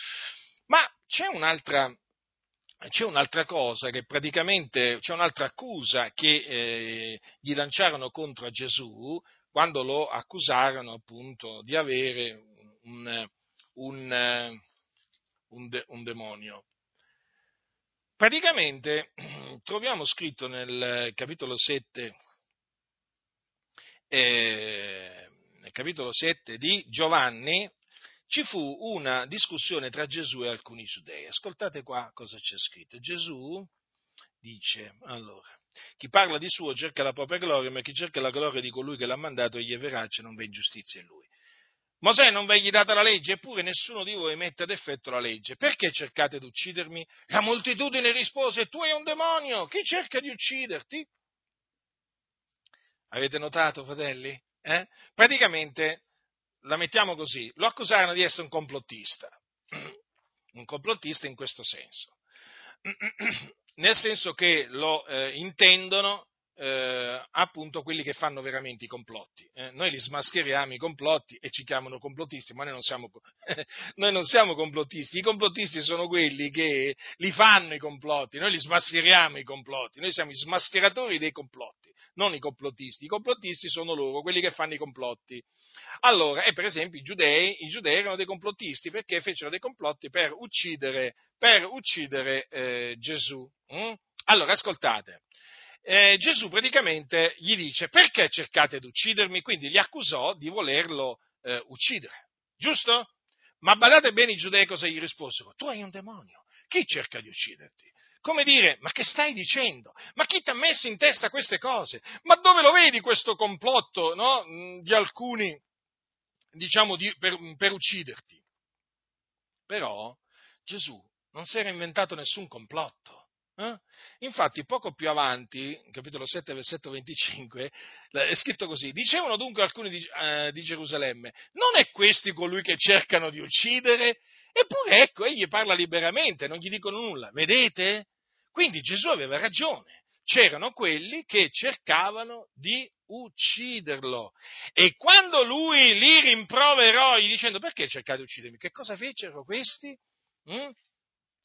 Ma c'è un'altra, c'è un'altra cosa che praticamente, c'è un'altra accusa che eh, gli lanciarono contro Gesù quando lo accusarono appunto di avere un, un, un, de, un demonio. Praticamente troviamo scritto nel capitolo 7, eh, nel capitolo 7 di Giovanni, ci fu una discussione tra Gesù e alcuni giudei. Ascoltate qua cosa c'è scritto. Gesù dice, allora, chi parla di suo cerca la propria gloria, ma chi cerca la gloria di colui che l'ha mandato egli è verace, non v'è ingiustizia in lui. Mosè non v'egli data la legge, eppure nessuno di voi mette ad effetto la legge. Perché cercate di uccidermi? La moltitudine rispose, tu hai un demonio, chi cerca di ucciderti? Avete notato, fratelli? Eh? Praticamente la mettiamo così, lo accusarono di essere un complottista, un complottista in questo senso, nel senso che lo eh, intendono eh, appunto quelli che fanno veramente i complotti. Eh, noi li smascheriamo i complotti e ci chiamano complottisti, ma noi non, siamo, noi non, siamo, complottisti. I complottisti sono quelli che li fanno i complotti, noi li smascheriamo i complotti, noi siamo i smascheratori dei complotti, non i complottisti. I complottisti sono loro, quelli che fanno i complotti. Allora, e per esempio i giudei, i giudei erano dei complottisti perché fecero dei complotti per uccidere, per uccidere eh, Gesù. Mm? Allora, ascoltate eh, Gesù praticamente gli dice perché cercate di uccidermi? Quindi li accusò di volerlo eh, uccidere, giusto? Ma badate bene i giudei cosa gli risposero? Tu hai un demonio, chi cerca di ucciderti? Come dire, ma che stai dicendo? Ma chi ti ha messo in testa queste cose? Ma dove lo vedi questo complotto no? Di alcuni, diciamo, di, per, per ucciderti? Però Gesù non si era inventato nessun complotto. Eh? Infatti, poco più avanti, capitolo 7, versetto 25, è scritto così: Dicevano dunque alcuni di, eh, di Gerusalemme, non è questi colui che cercano di uccidere? Eppure ecco, egli parla liberamente, non gli dicono nulla. Vedete? Quindi Gesù aveva ragione. C'erano quelli che cercavano di ucciderlo. E quando lui li rimproverò, gli dicendo perché cercate di uccidermi? Che cosa fecero questi? Mm?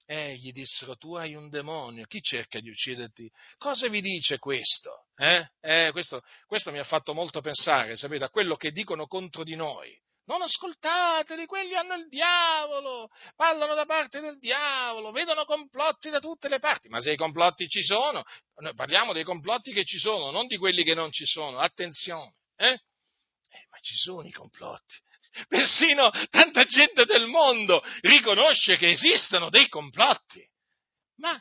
Eh, gli dissero, tu hai un demonio, chi cerca di ucciderti? Cosa vi dice questo? Eh? Eh, questo, questo mi ha fatto molto pensare, sapete, a quello che dicono contro di noi. non ascoltateli, quelli hanno il diavolo, parlano da parte del diavolo, vedono complotti da tutte le parti, ma se i complotti ci sono, noi parliamo dei complotti che ci sono, non di quelli che non ci sono, attenzione, eh? Eh, ma ci sono i complotti. Persino tanta gente del mondo riconosce che esistono dei complotti. Ma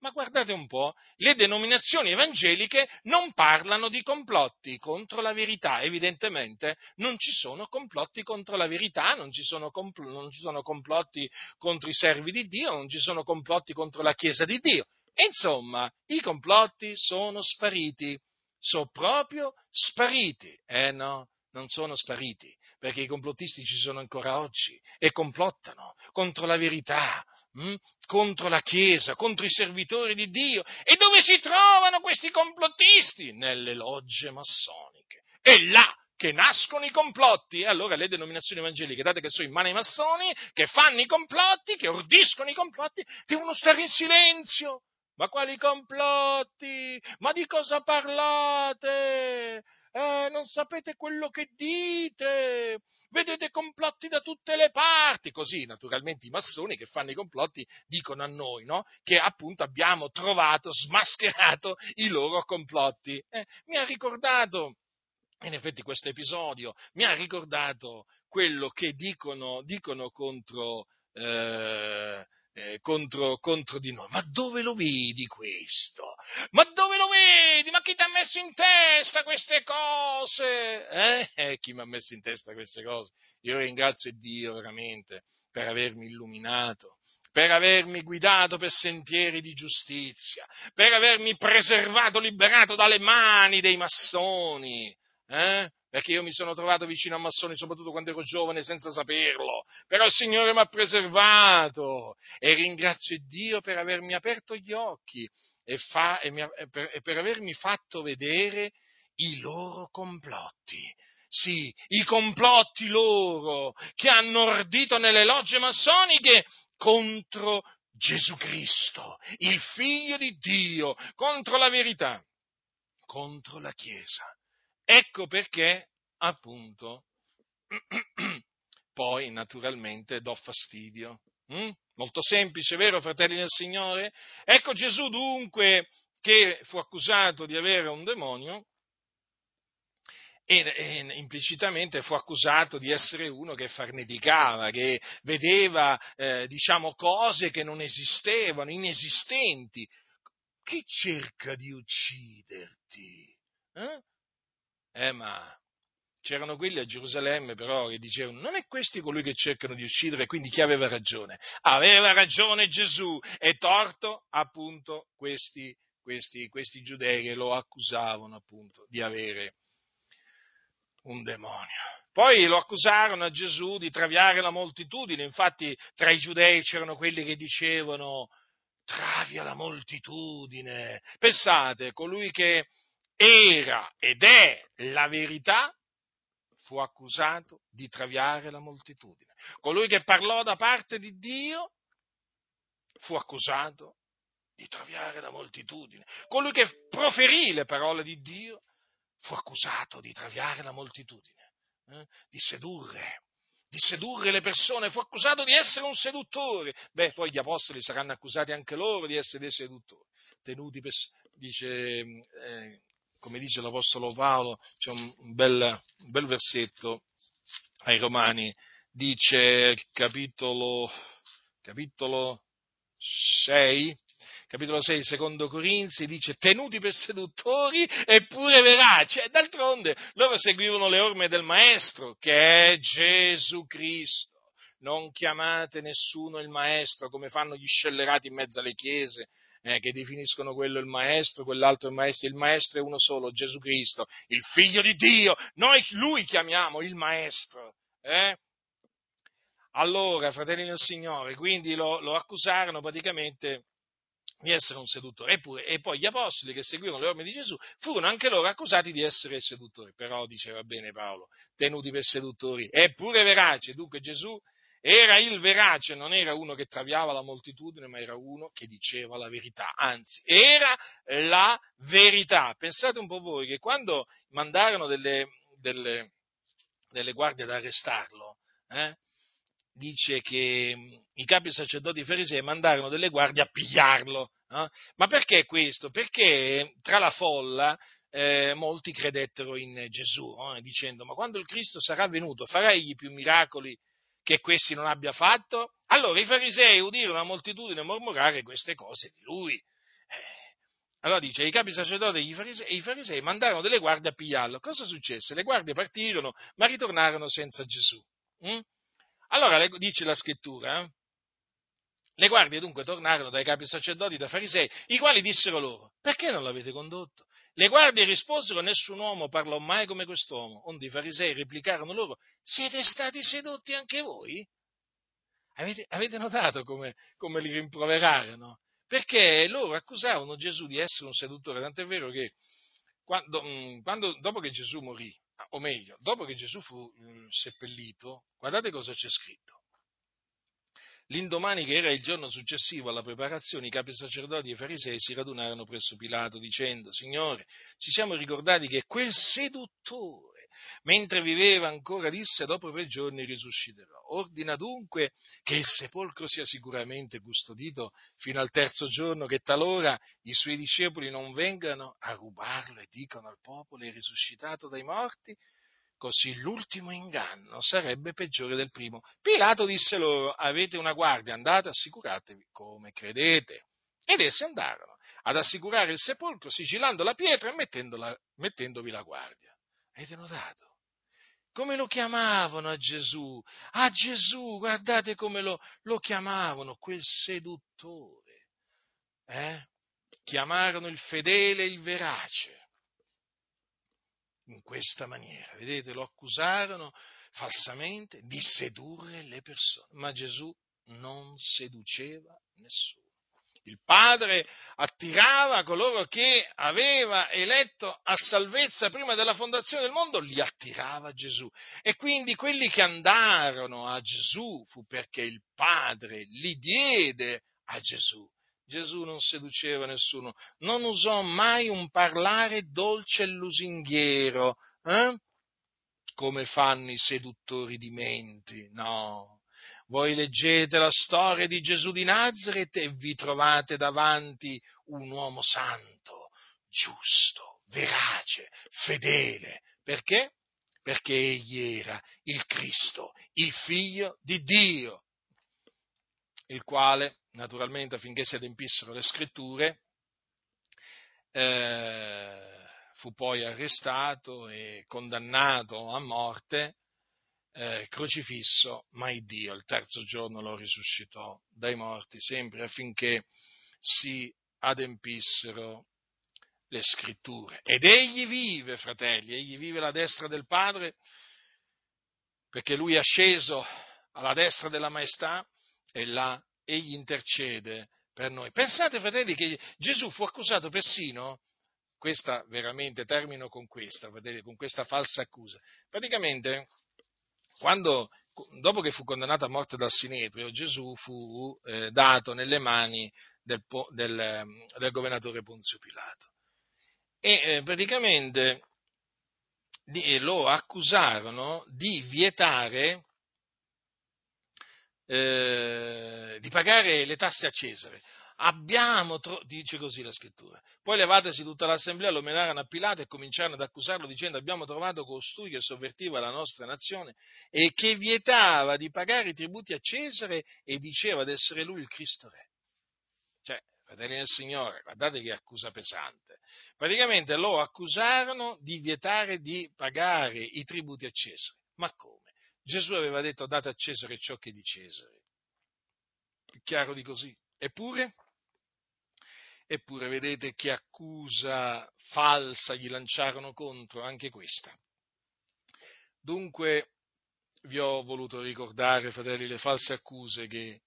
ma guardate un po', le denominazioni evangeliche non parlano di complotti contro la verità, evidentemente non ci sono complotti contro la verità, non ci sono, compl- non ci sono complotti contro i servi di Dio, non ci sono complotti contro la Chiesa di Dio. Insomma, i complotti sono spariti, sono proprio spariti. Eh no, non sono spariti, perché i complottisti ci sono ancora oggi e complottano contro la verità, mh? Hm? contro la Chiesa, contro i servitori di Dio. E dove si trovano questi complottisti? Nelle logge massoniche. E là che nascono i complotti. E allora le denominazioni evangeliche, date che sono in mano ai massoni, che fanno i complotti, che ordiscono i complotti, devono stare in silenzio. Ma quali complotti? Ma di cosa parlate? Eh, non sapete quello che dite, vedete complotti da tutte le parti, così naturalmente i massoni che fanno i complotti dicono a noi no? che appunto abbiamo trovato, smascherato i loro complotti. Eh, mi ha ricordato, in effetti questo episodio, mi ha ricordato quello che dicono, dicono contro... Eh, eh, contro, contro, di noi. Ma dove lo vedi questo? Ma dove lo vedi? Ma chi ti ha messo in testa queste cose? Eh? eh chi mi ha messo in testa queste cose? Io ringrazio Dio veramente per avermi illuminato per avermi guidato per sentieri di giustizia, per avermi preservato, liberato dalle mani dei massoni, eh? perché io mi sono trovato vicino a massoni soprattutto quando ero giovane senza saperlo, però il Signore mi ha preservato e ringrazio Dio per avermi aperto gli occhi e, fa, e, ha, e, per, e per avermi fatto vedere i loro complotti. Sì, i complotti loro che hanno ordito nelle logge massoniche contro Gesù Cristo, il figlio di Dio, contro la verità, contro la Chiesa. Ecco perché, appunto, poi naturalmente do fastidio. Mm? Molto semplice, vero, fratelli del Signore? Ecco Gesù dunque che fu accusato di avere un demonio e, e, implicitamente fu accusato di essere uno che farneticava, che vedeva, eh, diciamo, cose che non esistevano, inesistenti. Chi cerca di ucciderti? Eh? Eh, ma c'erano quelli a Gerusalemme però che dicevano non è questi colui che cercano di uccidere, quindi chi aveva ragione? Aveva ragione Gesù e torto appunto questi, questi, questi giudei che lo accusavano appunto di avere un demonio. Poi lo accusarono a Gesù di traviare la moltitudine, infatti tra i giudei c'erano quelli che dicevano travia la moltitudine. Pensate, colui che era ed è la verità, fu accusato di traviare la moltitudine. Colui che parlò da parte di Dio fu accusato di traviare la moltitudine. Colui che proferì le parole di Dio fu accusato di traviare la moltitudine, eh? di sedurre, di sedurre le persone, fu accusato di essere un seduttore. Beh, poi gli apostoli saranno accusati anche loro di essere dei seduttori, tenuti per, dice eh, come dice l'Apostolo Paolo, c'è un bel, un bel versetto ai Romani, dice capitolo, capitolo 6, capitolo 6, secondo Corinzi, dice tenuti per seduttori eppure veraci. E d'altronde loro seguivano le orme del Maestro, che è Gesù Cristo. Non chiamate nessuno il Maestro come fanno gli scellerati in mezzo alle chiese, eh, che definiscono quello il maestro, quell'altro il maestro. Il maestro è uno solo, Gesù Cristo, il figlio di Dio. Noi lui chiamiamo il maestro. Eh? Allora, fratelli del Signore, quindi lo, lo accusarono praticamente di essere un seduttore. Eppure, e poi gli apostoli che seguivano le orme di Gesù furono anche loro accusati di essere seduttori. Però diceva bene Paolo, tenuti per seduttori, eppure veraci. Dunque Gesù era il verace, non era uno che traviava la moltitudine, ma era uno che diceva la verità, anzi, era la verità. Pensate un po' voi che quando mandarono delle, delle, delle guardie ad arrestarlo, eh, dice che mm, i capi sacerdoti farisei mandarono delle guardie a pigliarlo. Eh? Ma perché questo? Perché tra la folla eh, molti credettero in Gesù, eh, dicendo ma quando il Cristo sarà venuto farà egli più miracoli che questi non abbia fatto? Allora i farisei udirono la moltitudine mormorare queste cose di lui. Eh, allora dice, i capi sacerdoti e i, farisei, i farisei mandarono delle guardie a pigliarlo. Cosa successe? Le guardie partirono, ma ritornarono senza Gesù. Mm? Allora dice la scrittura, eh? le guardie dunque tornarono dai capi sacerdoti e dai farisei, i quali dissero loro, perché non l'avete condotto? Le guardie risposero, nessun uomo parlò mai come quest'uomo. Onde i farisei replicarono loro, siete stati sedotti anche voi? Avete, avete notato come, come li rimproverarono? perché loro accusavano Gesù di essere un seduttore, tant'è vero che quando, mm, quando, dopo che Gesù morì, o meglio, dopo che Gesù fu mm, seppellito, guardate cosa c'è scritto. L'indomani, che era il giorno successivo alla preparazione, i capi sacerdoti e i farisei si radunarono presso Pilato dicendo, Signore, ci siamo ricordati che quel seduttore mentre viveva ancora disse dopo tre giorni risusciterò. Ordina dunque che il sepolcro sia sicuramente custodito fino al terzo giorno, che talora i suoi discepoli non vengano a rubarlo e dicano al popolo è risuscitato dai morti, così l'ultimo inganno sarebbe peggiore del primo. Pilato disse loro, avete una guardia, andate, assicuratevi come credete. Ed essi andarono ad assicurare il sepolcro, sigillando la pietra e mettendovi la guardia. Avete notato? Come lo chiamavano a Gesù? A Gesù, guardate come lo, lo chiamavano, quel seduttore. Eh? Chiamarono il fedele e il verace. In questa maniera, vedete, lo accusarono falsamente di sedurre le persone, ma Gesù non seduceva nessuno. Il Padre attirava coloro che aveva eletto a salvezza prima della fondazione del mondo, li attirava Gesù. E quindi quelli che andarono a Gesù fu perché il Padre li diede a Gesù. Gesù non seduceva nessuno, non usò mai un parlare dolce e lusinghiero, eh? come fanno i seduttori di menti, no voi leggete la storia di Gesù di Nazareth e vi trovate davanti un uomo santo, giusto, verace, fedele. Perché? Perché egli era il Cristo, il figlio di Dio, il quale, naturalmente, affinché si adempissero le scritture, eh, fu poi arrestato e condannato a morte eh, crocifisso, ma il Dio il terzo giorno lo risuscitò dai morti, sempre affinché si adempissero le scritture. Ed egli vive, fratelli, egli vive alla destra del Padre, perché lui è sceso alla destra della maestà e là egli intercede per noi. Pensate, fratelli, che Gesù fu accusato persino, questa veramente termino con questa, fratelli, con questa falsa accusa. Praticamente quando, dopo che fu condannato a morte dal Sinedrio, Gesù fu eh, dato nelle mani del, del, del, governatore Ponzio Pilato. E eh, praticamente di, lo accusarono di vietare eh, di pagare le tasse a Cesare abbiamo, tro- dice così la scrittura. Poi levatesi tutta l'assemblea, lo menarono a Pilato e cominciarono ad accusarlo dicendo abbiamo trovato costui che sovvertiva la nostra nazione e che vietava di pagare i tributi a Cesare e diceva di essere lui il Cristo Re. Cioè, fratelli del Signore, guardate che accusa pesante. Praticamente lo accusarono di vietare di pagare i tributi a Cesare. Ma come? Gesù aveva detto date a Cesare ciò che è di Cesare. Chiaro di così. Eppure, Eppure vedete che accusa falsa gli lanciarono contro, anche questa. Dunque vi ho voluto ricordare, fratelli, le false accuse che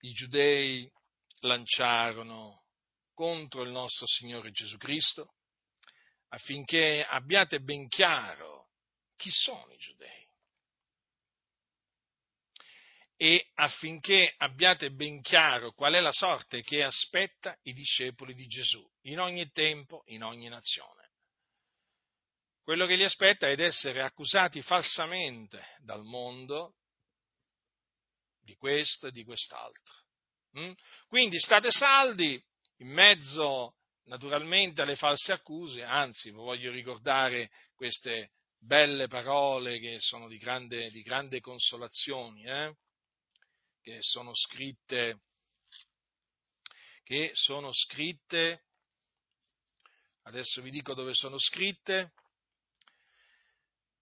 i giudei lanciarono contro il nostro Signore Gesù Cristo, affinché abbiate ben chiaro chi sono i giudei e affinché abbiate ben chiaro qual è la sorte che aspetta i discepoli di Gesù in ogni tempo, in ogni nazione. quello che li aspetta è di essere accusati falsamente dal mondo di questo e di quest'altro. Mm? Quindi state saldi in mezzo naturalmente alle false accuse, anzi voglio ricordare queste belle parole che sono di grande, di grande consolazione, eh? Che sono scritte, che sono scritte, adesso vi dico dove sono scritte,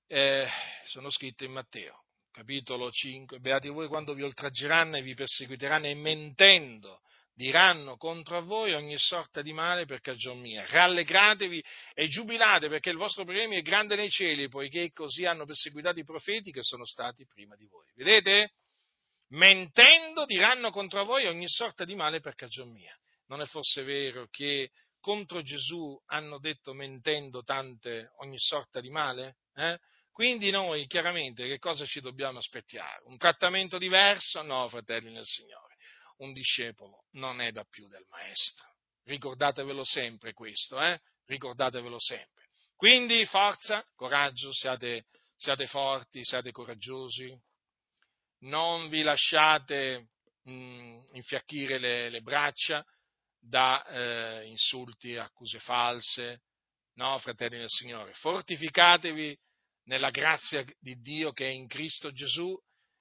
eh, sono scritte in Matteo, capitolo 5, beati voi quando vi oltraggeranno e vi perseguiteranno e mentendo diranno contro voi ogni sorta di male per cagion mia. Rallegratevi e giubilate perché il vostro premio è grande nei cieli, poiché così hanno perseguitato i profeti che sono stati prima di voi. Vedete? Mentendo diranno contro voi ogni sorta di male per cagion mia. Non è forse vero che contro Gesù hanno detto mentendo tante ogni sorta di male? Eh? Quindi noi chiaramente che cosa ci dobbiamo aspettare? Un trattamento diverso? No, fratelli nel Signore. Un discepolo non è da più del maestro. Ricordatevelo sempre questo, eh? Ricordatevelo sempre. Quindi forza, coraggio, siate, siate forti, siate coraggiosi. Non vi lasciate mh, mm, infiacchire le, le, braccia da eh, insulti, accuse false. No, fratelli del Signore, fortificatevi nella grazia di Dio che è in Cristo Gesù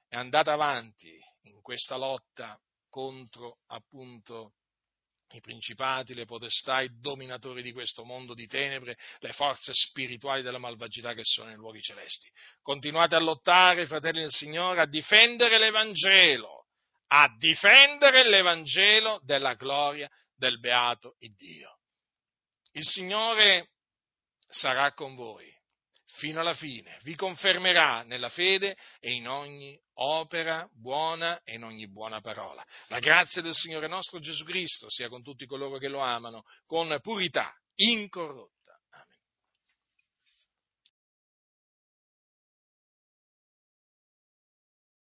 e andate avanti in questa lotta contro appunto i principati, le potestà, i dominatori di questo mondo di tenebre, le forze spirituali della malvagità che sono nei luoghi celesti. Continuate a lottare, fratelli del Signore, a difendere l'Evangelo, a difendere l'Evangelo della gloria del beato Dio. Il Signore sarà con voi fino alla fine, vi confermerà nella fede e in ogni opera buona e in ogni buona parola. La grazia del Signore nostro Gesù Cristo sia con tutti coloro che lo amano, con purità incorrotta.